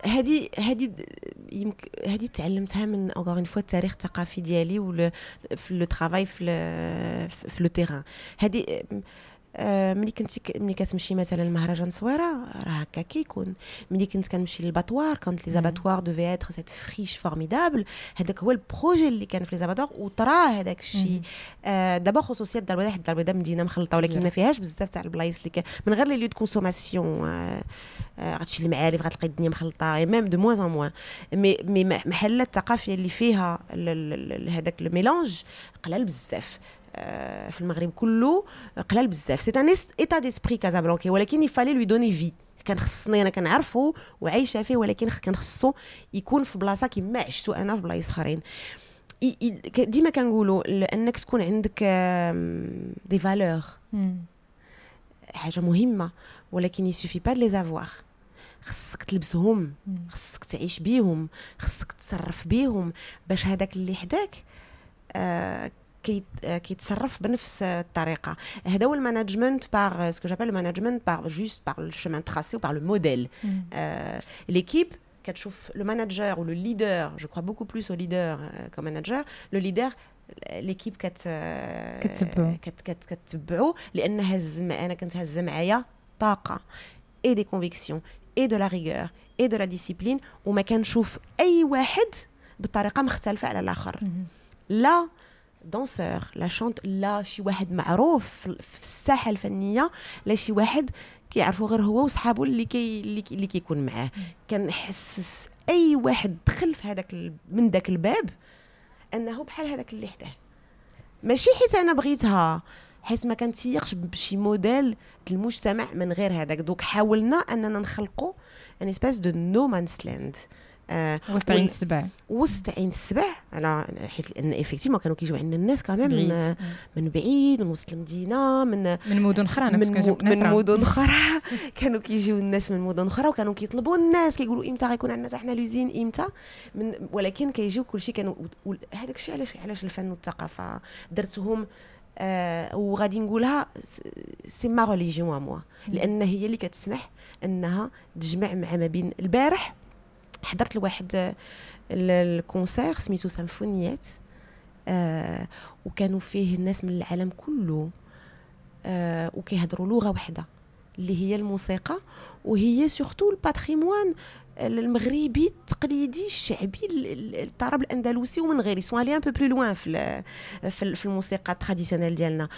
هذه هذه يمكن هذه تعلمتها من encore une fois التاريخ الثقافي ديالي ولا في le travail في في le terrain. هذه آه، ملي كنتي ملي كتمشي مثلا لمهرجان صويرة راه هكا كيكون. ملي كنت كنمشي لل abattoir كانت les abattoirs devait être cette friche formidable. هذاك هو ال projet اللي كان في les abattoirs وطرا هذاك الشيء آه دابا خصوصيات الدار البيضاء حيت الدار البيضاء مدينة مخلطة ولكن ما فيهاش بزاف تاع البلايص اللي من غير les lieux de consommation. غتمشي المعارف غتلقى الدنيا مخلطة même de moins en moins mais mais محلات الثقافية اللي فيها هذاك ال mélange قلال بزاف. آه، في المغرب كله قلال بزاف. c'est un état d'esprit casablancais ولكن il fallait lui donner في كان خصني أنا كنعرفو وعايشة فيه ولكن كان خصو يكون في بلاصة كما عشتو أنا في بلايص آخرين. ديما كنقولوا انك تكون عندك des valeurs حاجة مهمة ولكن il suffit pas les avoir خصك تلبسهم خصك تعيش بيهم خصك تتصرف بيهم باش هذاك اللي حداك آه كيتصرف بنفس الطريقة. هذا هو ال management par ce que j'appelle ال management par geste par le chemin tracé le modèle l'équipe كتشوف le manager ou le leader je crois beaucoup plus au leader euh, comme manager le leader l'équipe كت كتبعو كت كت كتبعو لأن هز أنا كنت هزه معايا طاقة et des convictions et de la rigueur et de la discipline وما كنشوف أي واحد بطريقة مختلفة على الآخر. لا danseur لا chanteur لا شي واحد معروف في الساحة الفنية لا شي واحد كيعرفو غير هو وصحابو اللي كي اللي كيكون معاه. كنحسس أي واحد دخل في هذاك من ذاك الباب أنه بحال هذاك اللي حداه. ماشي حيت أنا بغيتها حيت ما كنتيقش بشي موديل المجتمع من غير هذاك دوك حاولنا أننا نخلقوا un espace de no man's land آه وسط عين السبع وسط عين السبع على حيت لأن effectivement كانوا كيجيو عندنا الناس كمان من من بعيد من وسط المدينة من من مدن أخرى من, من مدن أخرى. كانوا كيجيو الناس من مدن أخرى وكانوا كيطلبوا الناس كيقولوا إمتى غيكون عندنا حنا L'Uzine إمتى؟ من ولكن كيجيو كلشي كانوا هذاك الشيء علاش علاش الفن والثقافة درتهم آه وغادي نقولها c'est ma religion moi لأن هي اللي كتسمح إنها تجمع مع ما بين البارح حضرت لواحد ال concert سميتو سيمفونيات آه وكانوا فيه الناس من العالم كله آه وكيهضروا لغة واحدة اللي هي الموسيقى وهي surtout ال patrimoine المغربي التقليدي الشعبي الطرب الأندلسي ومن غير s'en aller un peu plus loin في في الموسيقى ال traditionnelle ديالنا.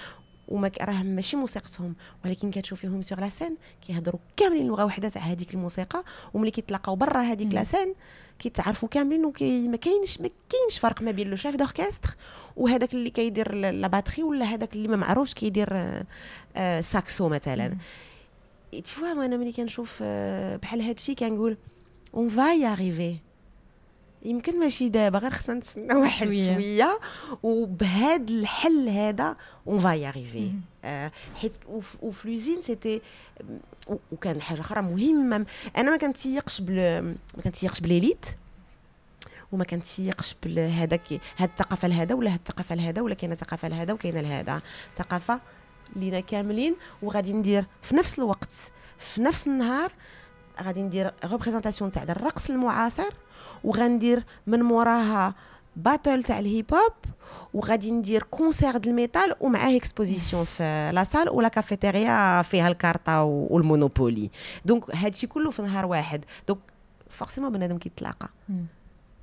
وما راه ماشي موسيقتهم ولكن كتشوفيهم sur la scène كيهضروا كاملين لغة واحدة تاع هذيك الموسيقى وملي كيتلاقاو برا هذيك la scène كيتعرفوا كاملين وكي ما كاينش ما كاينش فرق ما بين le chef d'orchestre وهذاك اللي كيدير la batterie ولا هذاك اللي ما معروفش كيدير آه، آه، ساكسو مثلا. tu vois أنا ملي كنشوف آه، بحال هذا الشيء كنقول on va y arriver يمكن ماشي دابا غير خصنا نتسنى واحد شوية, شوية. وبهذا الحل هذا on va y arriver حيت وفي L'Uzine c'était وكان حاجة أخرى مهمة. أنا ما كنتيقش بل ما كنتيقش ب l'élite وما كنتيقش بهذاك هاد الثقافة لهذا ولا هاد الثقافة لهذا ولا كاينة ثقافة لهذا وكاينة لهذا. ثقافة لينا كاملين وغادي ندير في نفس الوقت في نفس النهار غادي ندير représentation تاع الرقص المعاصر وغندير من موراها battle تاع ال hip-hop وغادي ندير concert د ال metal ومعاه exposition في la salle ولا cafétéria فيها الكارطه والمونوبولي. donc هادشي كله في نهار واحد. donc forcément بنادم كيتلاقى.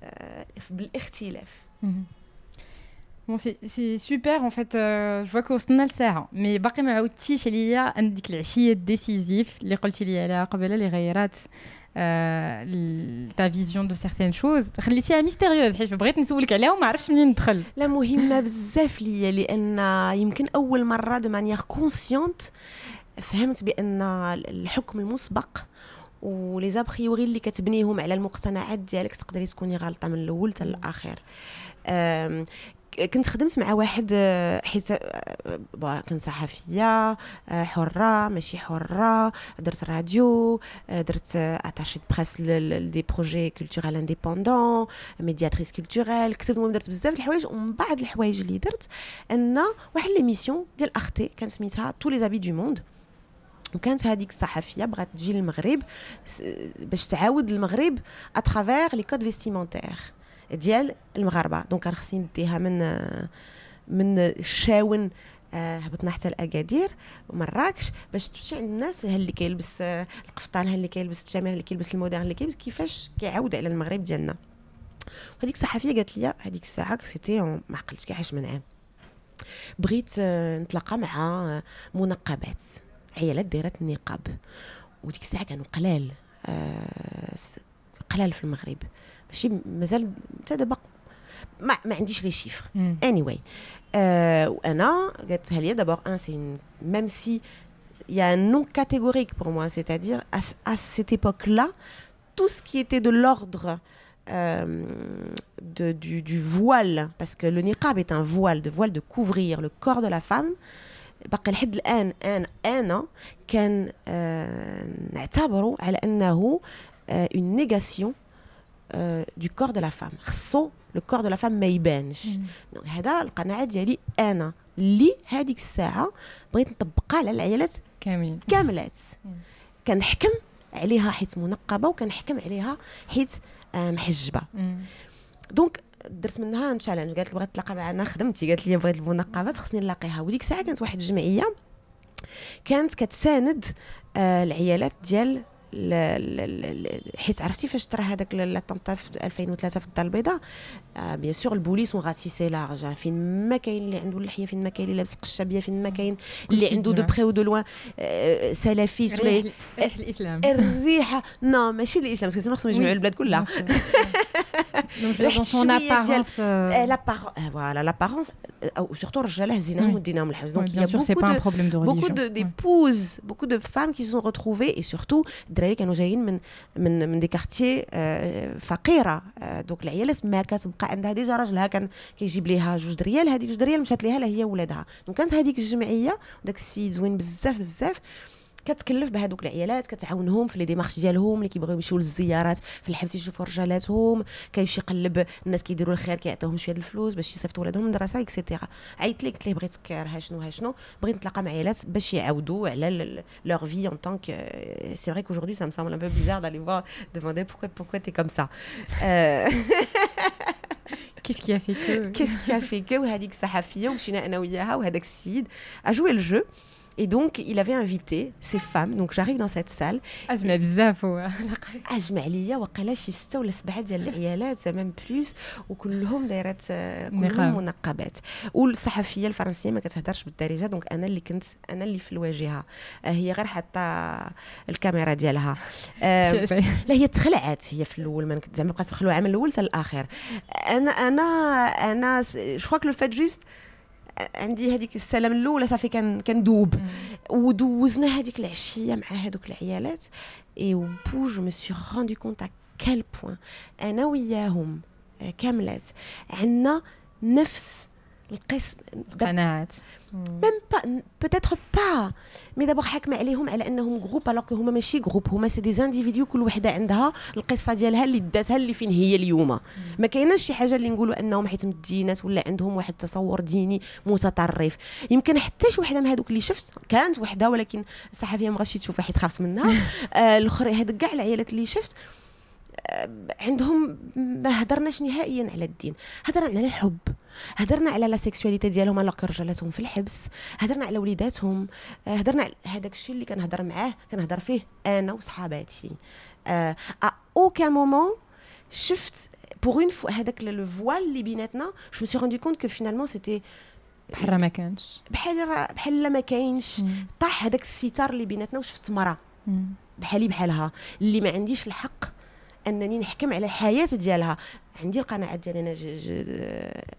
آه بالإختلاف. C'est super en fait. Euh, je vois qu'وصلنا لساعة mais باقي ما عاودتيش عليا عندك العشية ال décisive اللي قلتي لي عليها قبل اللي غيرات ta vision de certaines choses خليتيها mystérieuse حيت بغيت نسولك عليها وما عرفتش منين ندخل لا مهمه بزاف ليا لأن يمكن اول مره de manière consciente فهمت بان الحكم المسبق و les a priori اللي كتبنيهم على المقتنعات ديالك تقدري تكوني غلطه من الأول حتى الآخر كنت خدمت مع واحد آه، حيت آه، كنت صحفية آه، حرة ماشي حرة درت راديو درت attachée presse des projets culturels indépendants médiatrice culturelle كتبت المهم درت بزاف الحوايج ومن بعد الحوايج اللي درت أن واحد l'émission ديال أختي كان سميتها tous les habits du monde وكانت هذيك الصحفية بغات تجي للمغرب باش تعاود المغرب à travers les codes vestimentaires ديال المغاربة. donc كان خصني نديها من من الشاون آه هبطنا حتى لاكادير ومراكش باش تمشي عند الناس ها اللي كيلبس آه القفطان ها اللي كيلبس التشامير اللي كيلبس الموديل اللي كيلبس كيفاش كيعاود على المغرب ديالنا. وهذيك الصحفيه قالت لي هذيك الساعة سيتي ما عقلتش كاع اش منعاه بغيت آه نتلاقى مع منقبات عيالات دايرات النقاب. وديك الساعة كانوا قلال قلال في المغرب. ماشي مازال حتى دابا ما, ما عنديش لي شيفر اني واي وانا قالتها لي دابور ان سي ميم سي il y a un nom catégorique pour moi, c'est-à-dire à, à, cette époque-là, tout ce qui était de l'ordre euh, de, du, du, voile, parce que le niqab est un voile, de voile de couvrir le corps de la femme, باقي لحد الان انا انا كان آه نعتبره على انه آه une négation آه du corps de la femme. خصو لو كور دو لا فام ما يبانش هذا القناعه ديالي أنا اللي هذيك الساعة بغيت نطبقها على العيالات كاملين كاملات كنحكم عليها حيت منقبه وكنحكم عليها حيت آه محجبه donc درت منها un challenge قالت لي بغيت تلاقى معنا خدمتي. قالت لي بغيت المنقبات خصني نلاقيها. وديك الساعة كانت واحد الجمعية كانت كتساند آه العيالات ديال حيت عرفتي فاش طرا هذاك l'attentat في 2003 في الدار البيضاء؟ آه bien sûr البوليس ont ratissé large فين ما كاين اللي عنده اللحية فين ما كاين اللي لابس القشابية فين ما كاين اللي عنده de près ou de loin آه salafiste ولا ريحه الإسلام. الريحة. non ماشي الإسلام parce que خصهم يجمعوا البلاد كلها. ريحه شوية ديال voilà l'apparence ou surtout الرجالة هزيناهم وديناهم الحبس دونك il y a beaucoup de d'épouses beaucoup de femmes qui se sont retrouvées et surtout الدراري كانوا جايين من من من des quartiers فقيرة. دوك العيالات ما كتبقى عندها déjà راجلها كان كيجيب ليها جوج دريال. هذيك جوج دريال مشات ليها لا هي ولادها. donc كانت هذيك الجمعية. وداك السيد زوين بزاف بزاف. كتكلف بهذوك العيالات كتعاونهم في les démarches ديالهم اللي كيبغيو يمشيو للزيارات في الحبس يشوفوا رجالاتهم كيمشي يقلب الناس كيديروا الخير كيعطيوهم شوية الفلوس باش يصيفطوا ولادهم للمدرسه et cetera عيطت لي قلت ليه بغيت ها شنو ها شنو؟ بغيت نتلاقى مع عيالات باش يعاودوا على leur vie en tant que c'est vrai qu'aujourd'hui ça me semble un peu bizarre d'aller voir demander pourquoi pourquoi t'es comme ça Qu'est-ce qui a fait que Qu'est-ce qui a fait que وهذيك الصحفيه ومشينا أنا وياها وهذاك السيد le jeu. Et donc, il avait invité ces femmes. Donc, j'arrive dans cette salle. أجمع بزاف هو. أجمع ليا وقيلا شي ستة ولا سبعة ديال العيالات ميم بلوس وكلهم دايرات كلهم منقبات. والصحفية الفرنسية ما كتهدرش بالدارجة. دونك أنا اللي كنت أنا اللي في الواجهة. هي غير حتى الكاميرا ديالها. لا هي تخلعت. هي في الأول ما زعما بقات مخلوعة من الأول حتى الآخر. أنا أنا أنا je que le fait juste عندي هذيك السلام الأولى صافي كندوب ودوزنا هذيك العشية مع هذوك العيالات. et puis je me suis rendu compte à quel point أنا وياهم كاملات. عندنا نفس قناعات. même pas peut-être pas mais دابا حاكمه عليهم على أنهم groupe alors هما ماشي groupe هما c'est des individus كل وحدة عندها القصة ديالها اللي داتها اللي فين هي اليوم. ما كايناش شي حاجة اللي نقولوا أنهم حيت مدينات ولا عندهم واحد التصور ديني متطرف. يمكن حتى شي وحدة من هذوك اللي شفت كانت وحدة ولكن الصحفيه ما غاش تشوفها حيت خافت منها. آه الآخر هذوك كاع العيالات اللي شفت عندهم ما هدرناش نهائيا على الدين. هدرنا على الحب. هدرنا على لا سيكسواليتي ديالهم على رجالاتهم في الحبس. هدرنا على وليداتهم. هدرنا على هذاك الشيء اللي كنهضر معاه كنهضر فيه أنا وصحاباتي. à aucun moment شفت pour une fois هذاك le voile اللي بيناتنا je me suis rendu compte que finalement c'était بحال ما كانش. بحال بحال ما كاينش. طاح هذاك الستار اللي بيناتنا وشفت مراه بحالي بحالها. اللي ما عنديش الحق أنني نحكم على الحياة ديالها. عندي القناعات ديالي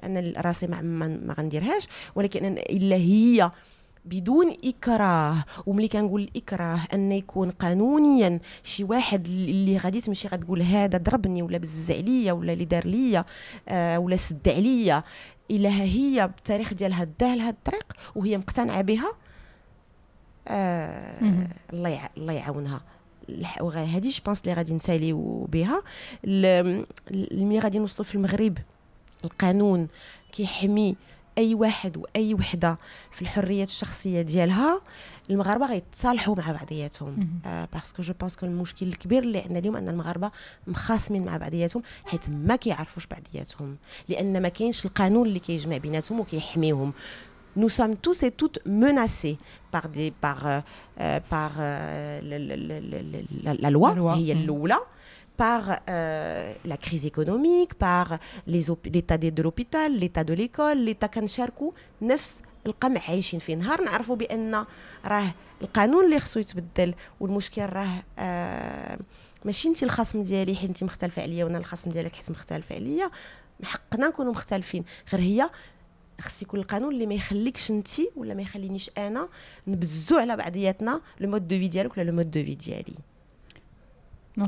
أنا أنا راسي ما, ما غنديرهاش ولكن إلا هي بدون إكراه وملي كنقول الاكراه أن يكون قانونيا شي واحد اللي غادي تمشي غتقول هذا ضربني ولا بز عليا ولا اللي دار ليا آه ولا سد عليا. إلا هي بالتاريخ ديالها داه لهاد الطريق وهي مقتنعة بها. آه الله الله يعاونها. هذه je pense اللي غادي نساليو بها. ملي غادي نوصلوا في المغرب القانون كيحمي أي واحد وأي وحدة في الحريات الشخصية ديالها المغاربة غيتصالحوا مع بعضياتهم. آه parce que je pense المشكل الكبير اللي عندنا اليوم أن المغاربة مخاصمين مع بعضياتهم حيت ما كيعرفوش بعضياتهم. لأن ما كاينش القانون اللي كيجمع بيناتهم وكيحميهم. Nous sommes tous et toutes menacés par, des, par, euh, euh, par euh, le- le- le- la, la loi, La loi. هي Mm. الأولى, par euh, la crise économique, par l'état de, l'hôpital, l'état de l'école, l'état كنشاركوا نفس القمع عايشين فيه نهار نعرفوا بان راه القانون اللي خصو يتبدل والمشكل راه آه ماشي انت الخصم ديالي حيت انت مختلفه عليا وأنا الخصم ديالك حيت مختلف عليا حقنا نكونوا مختلفين غير هي خص يكون القانون اللي ما يخليكش انت ولا ما يخلينيش أنا نبزو على بعضياتنا le mode de vie ديالك ولا le mode de vie ديالي.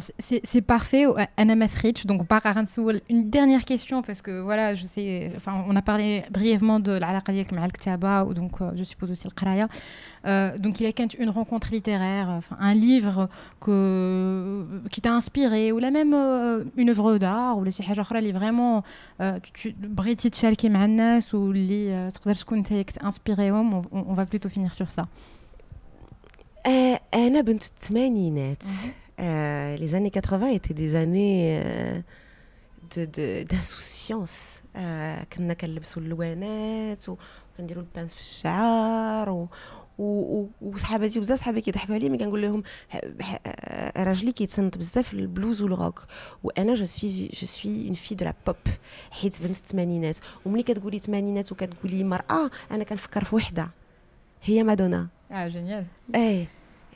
c'est- c'est c'est parfait, euh, Anna Masrich. Donc, par Aransoul, une dernière question, parce que voilà, je sais, enfin, on a parlé brièvement de l'alaqa ديالك مع الكتابة, ou donc euh, je suppose aussi le qraya. Euh, donc, il y a quand une rencontre littéraire, enfin, un livre que, qui t'a inspiré, ou là même euh, une œuvre d'art, ou شي حاجة أخرى اللي vraiment euh, tu- tu- بغيتي تشاركي مع الناس واللي euh, تقدر تكون انت اللي تانسبيريهم. On, on va plutôt finir sur ça. آه انا بنت الثمانينات آه les années 80 étaient des années euh, de de d'insouciance. آه كنا كنلبسوا اللوانات وكنديروا البانس في الشعر و وصحاباتي بزاف صحابي كيضحكوا عليا ملي كنقول لهم راجلي كيتصنت بزاف البلوز والروك وأنا je suis je suis une fille de la pop حيت بنت الثمانينات وملي كتقولي ثمانينات وكتقولي مراه أنا كنفكر في وحده هي مادونا Ah, génial. Eh,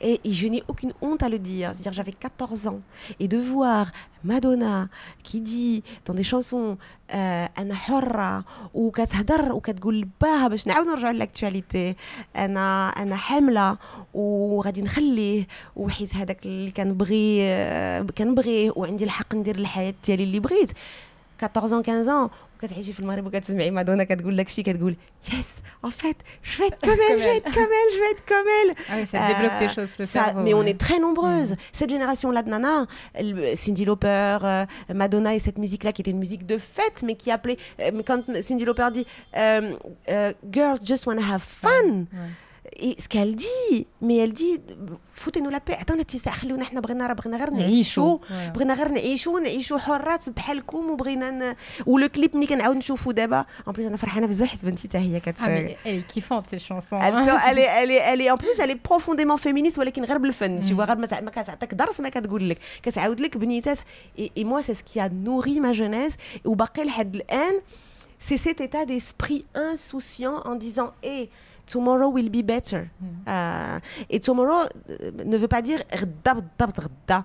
Et, et je n'ai aucune honte à le dire. C'est-à-dire, j'avais 14 ans. Et de voir Madonna qui dit dans des chansons euh, أنا حرة وكتهدر وكتقول باها باش نعاود نرجعوا لاكtualité أنا أنا حاملة وغادي نخليه وحيت هذاك اللي كنبغي آه، كنبغيه وعندي الحق ندير الحياة ديالي اللي بغيت 14 ans 15 ans وكتعيشي في المغرب وكتسمعي مادونا كتقول لك شي كتقول يس en fait je vais être comme elle je vais être comme elle je vais être comme elle Ah oui, ça débloque des Euh, choses le ça- cerveau. mais on ouais. est très nombreuses. Cette génération-là de Nana, elle- Cindy Lauper, euh, Madonna et cette musique-là qui était une musique de fête, mais qui appelait. euh, mais quand Cindy Lauper dit euh, euh, Girls just wanna have fun. Ce qu'elle dit, mais elle dit foutez-nous la paix. عطونا اتساع خلونا إحنا بغينا راه بغينا غير نعيشوا. بغينا غير نعيشوا نعيشوا حرات بحالكم وبغينا ن... ولو كليب ملي كنعاود نشوفو دابا en plus أنا فرحانه بزاف حيت بنتي حتى هي كت Ah, elle, est, elle, est, elle est en plus elle est profondément féministe ولكن غير بالفن Mm. vois غير ما تع- ما كتعطيك درس ما كتقول لك كتعاود لك بنيتات c'est ce qui a nourri ma jeunesse وباقي لحد الان c'est cet état d'esprit insouciant en disant hey tomorrow will be better. Euh, et tomorrow euh, ne veut pas dire غدا بالضبط غدا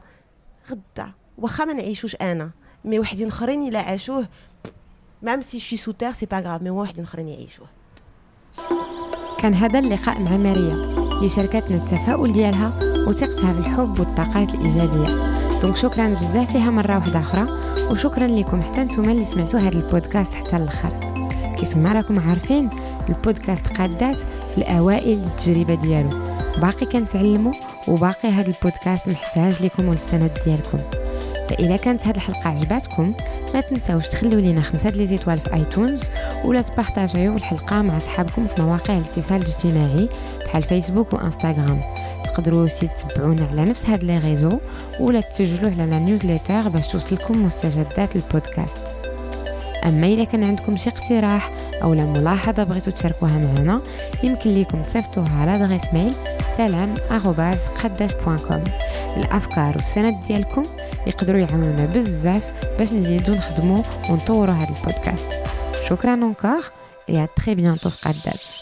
غدا واخا ما نعيشوش أنا مي وحدين اخرين الا عاشوه même si je suis sous terre c'est pas grave. Mais وحدين اخرين يعيشوه كان هذا اللقاء مع ماريا. اللي شاركتنا التفاؤل ديالها وثقتها في الحب والطاقات الإيجابية. donc شكرا بزاف ليها مرة واحدة أخرى. وشكرا لكم حتى نتوما اللي سمعتوا هذا البودكاست حتى الآخر. كيف ما راكم عارفين البودكاست قادات في الأوائل للتجربة ديالو. باقي كنتعلموا وباقي هذا البودكاست محتاج لكم والسند ديالكم. فإذا كانت هذه الحلقة عجبتكم ما تنساوش تخلوا لينا خمسة les étoiles في iTunes ولا تبارطاجيو الحلقة مع صحابكم في مواقع الاتصال الاجتماعي بحال فيسبوك وإنستغرام. تقدروا aussi تتبعونا على نفس هاد les réseaux ولا تسجلوا على la newsletter باش توصلكم مستجدات البودكاست. أما إذا كان عندكم شي اقتراح أو لا ملاحظة بغيتوا تشاركوها معنا يمكن لكم تصيفطوها على adresse mail سلام point الأفكار والسند ديالكم يقدروا يعاونونا بزاف باش نزيدو نخدمو ونطوروا هذا البودكاست. شكرا et à très bientôt في قداش.